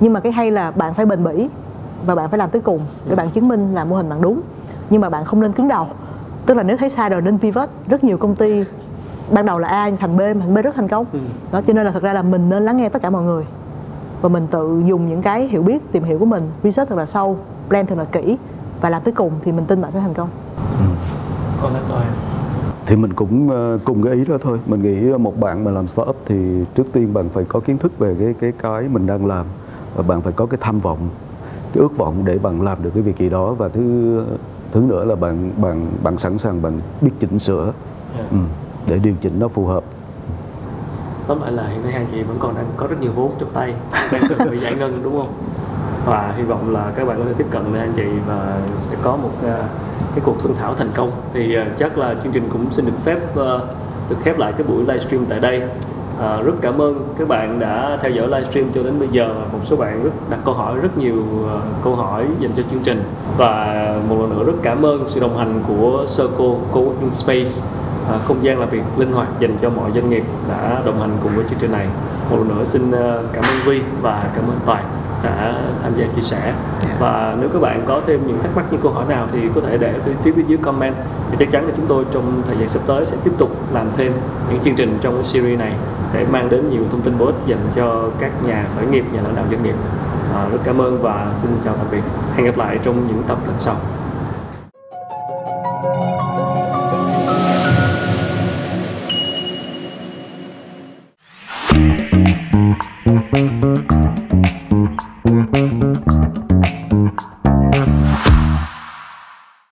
Nhưng mà cái hay là bạn phải bền bỉ và bạn phải làm tới cùng để bạn chứng minh là mô hình bạn đúng. Nhưng mà bạn không nên cứng đầu. Tức là nếu thấy sai rồi nên pivot. Rất nhiều công ty ban đầu là A thành B thành B rất thành công. Ừ. đó cho nên là thật ra là mình nên lắng nghe tất cả mọi người. Và mình tự dùng những cái hiểu biết tìm hiểu của mình research thật là sâu plan thật là kỹ và làm tới cùng thì mình tin bạn sẽ thành công. Ừ. còn anh Toàn thì mình cũng ờ, cùng cái ý đó thôi. Mình nghĩ một bạn mà làm startup thì trước tiên bạn phải có kiến thức về cái cái cái mình đang làm. Và bạn phải có cái tham vọng cái ước vọng để bạn làm được cái việc gì đó. Và thứ thứ nữa là bạn bạn bạn sẵn sàng bạn biết chỉnh sửa. Yeah. Dạ. ừ, để điều chỉnh nó phù hợp. Tóm lại là hiện nay hai chị vẫn còn đang có rất nhiều vốn trong tay. [laughs] Đang cần giải ngân đúng không và hy vọng là các bạn có thể tiếp cận với anh chị và sẽ có một uh, cái cuộc thương thảo thành công. Thì uh, chắc là chương trình cũng xin được phép uh, được khép lại cái buổi livestream tại đây. À, rất cảm ơn các bạn đã theo dõi livestream cho đến bây giờ một số bạn rất đặt câu hỏi rất nhiều uh, câu hỏi dành cho chương trình. Và một lần nữa rất cảm ơn sự đồng hành của Circle Coworking Space uh, không gian làm việc linh hoạt dành cho mọi doanh nghiệp đã đồng hành cùng với chương trình này. Một lần nữa xin uh, cảm ơn Vi và cảm ơn Toàn đã tham gia chia sẻ. Dạ. và nếu các bạn có thêm những thắc mắc những câu hỏi nào thì có thể để phía bên dưới comment. Thì chắc chắn là chúng tôi trong thời gian sắp tới sẽ tiếp tục làm thêm những chương trình trong series này để mang đến nhiều thông tin bổ ích dành cho các nhà khởi nghiệp nhà lãnh đạo doanh nghiệp. À, rất cảm ơn và xin chào tạm biệt. Hẹn gặp lại trong những tập lần sau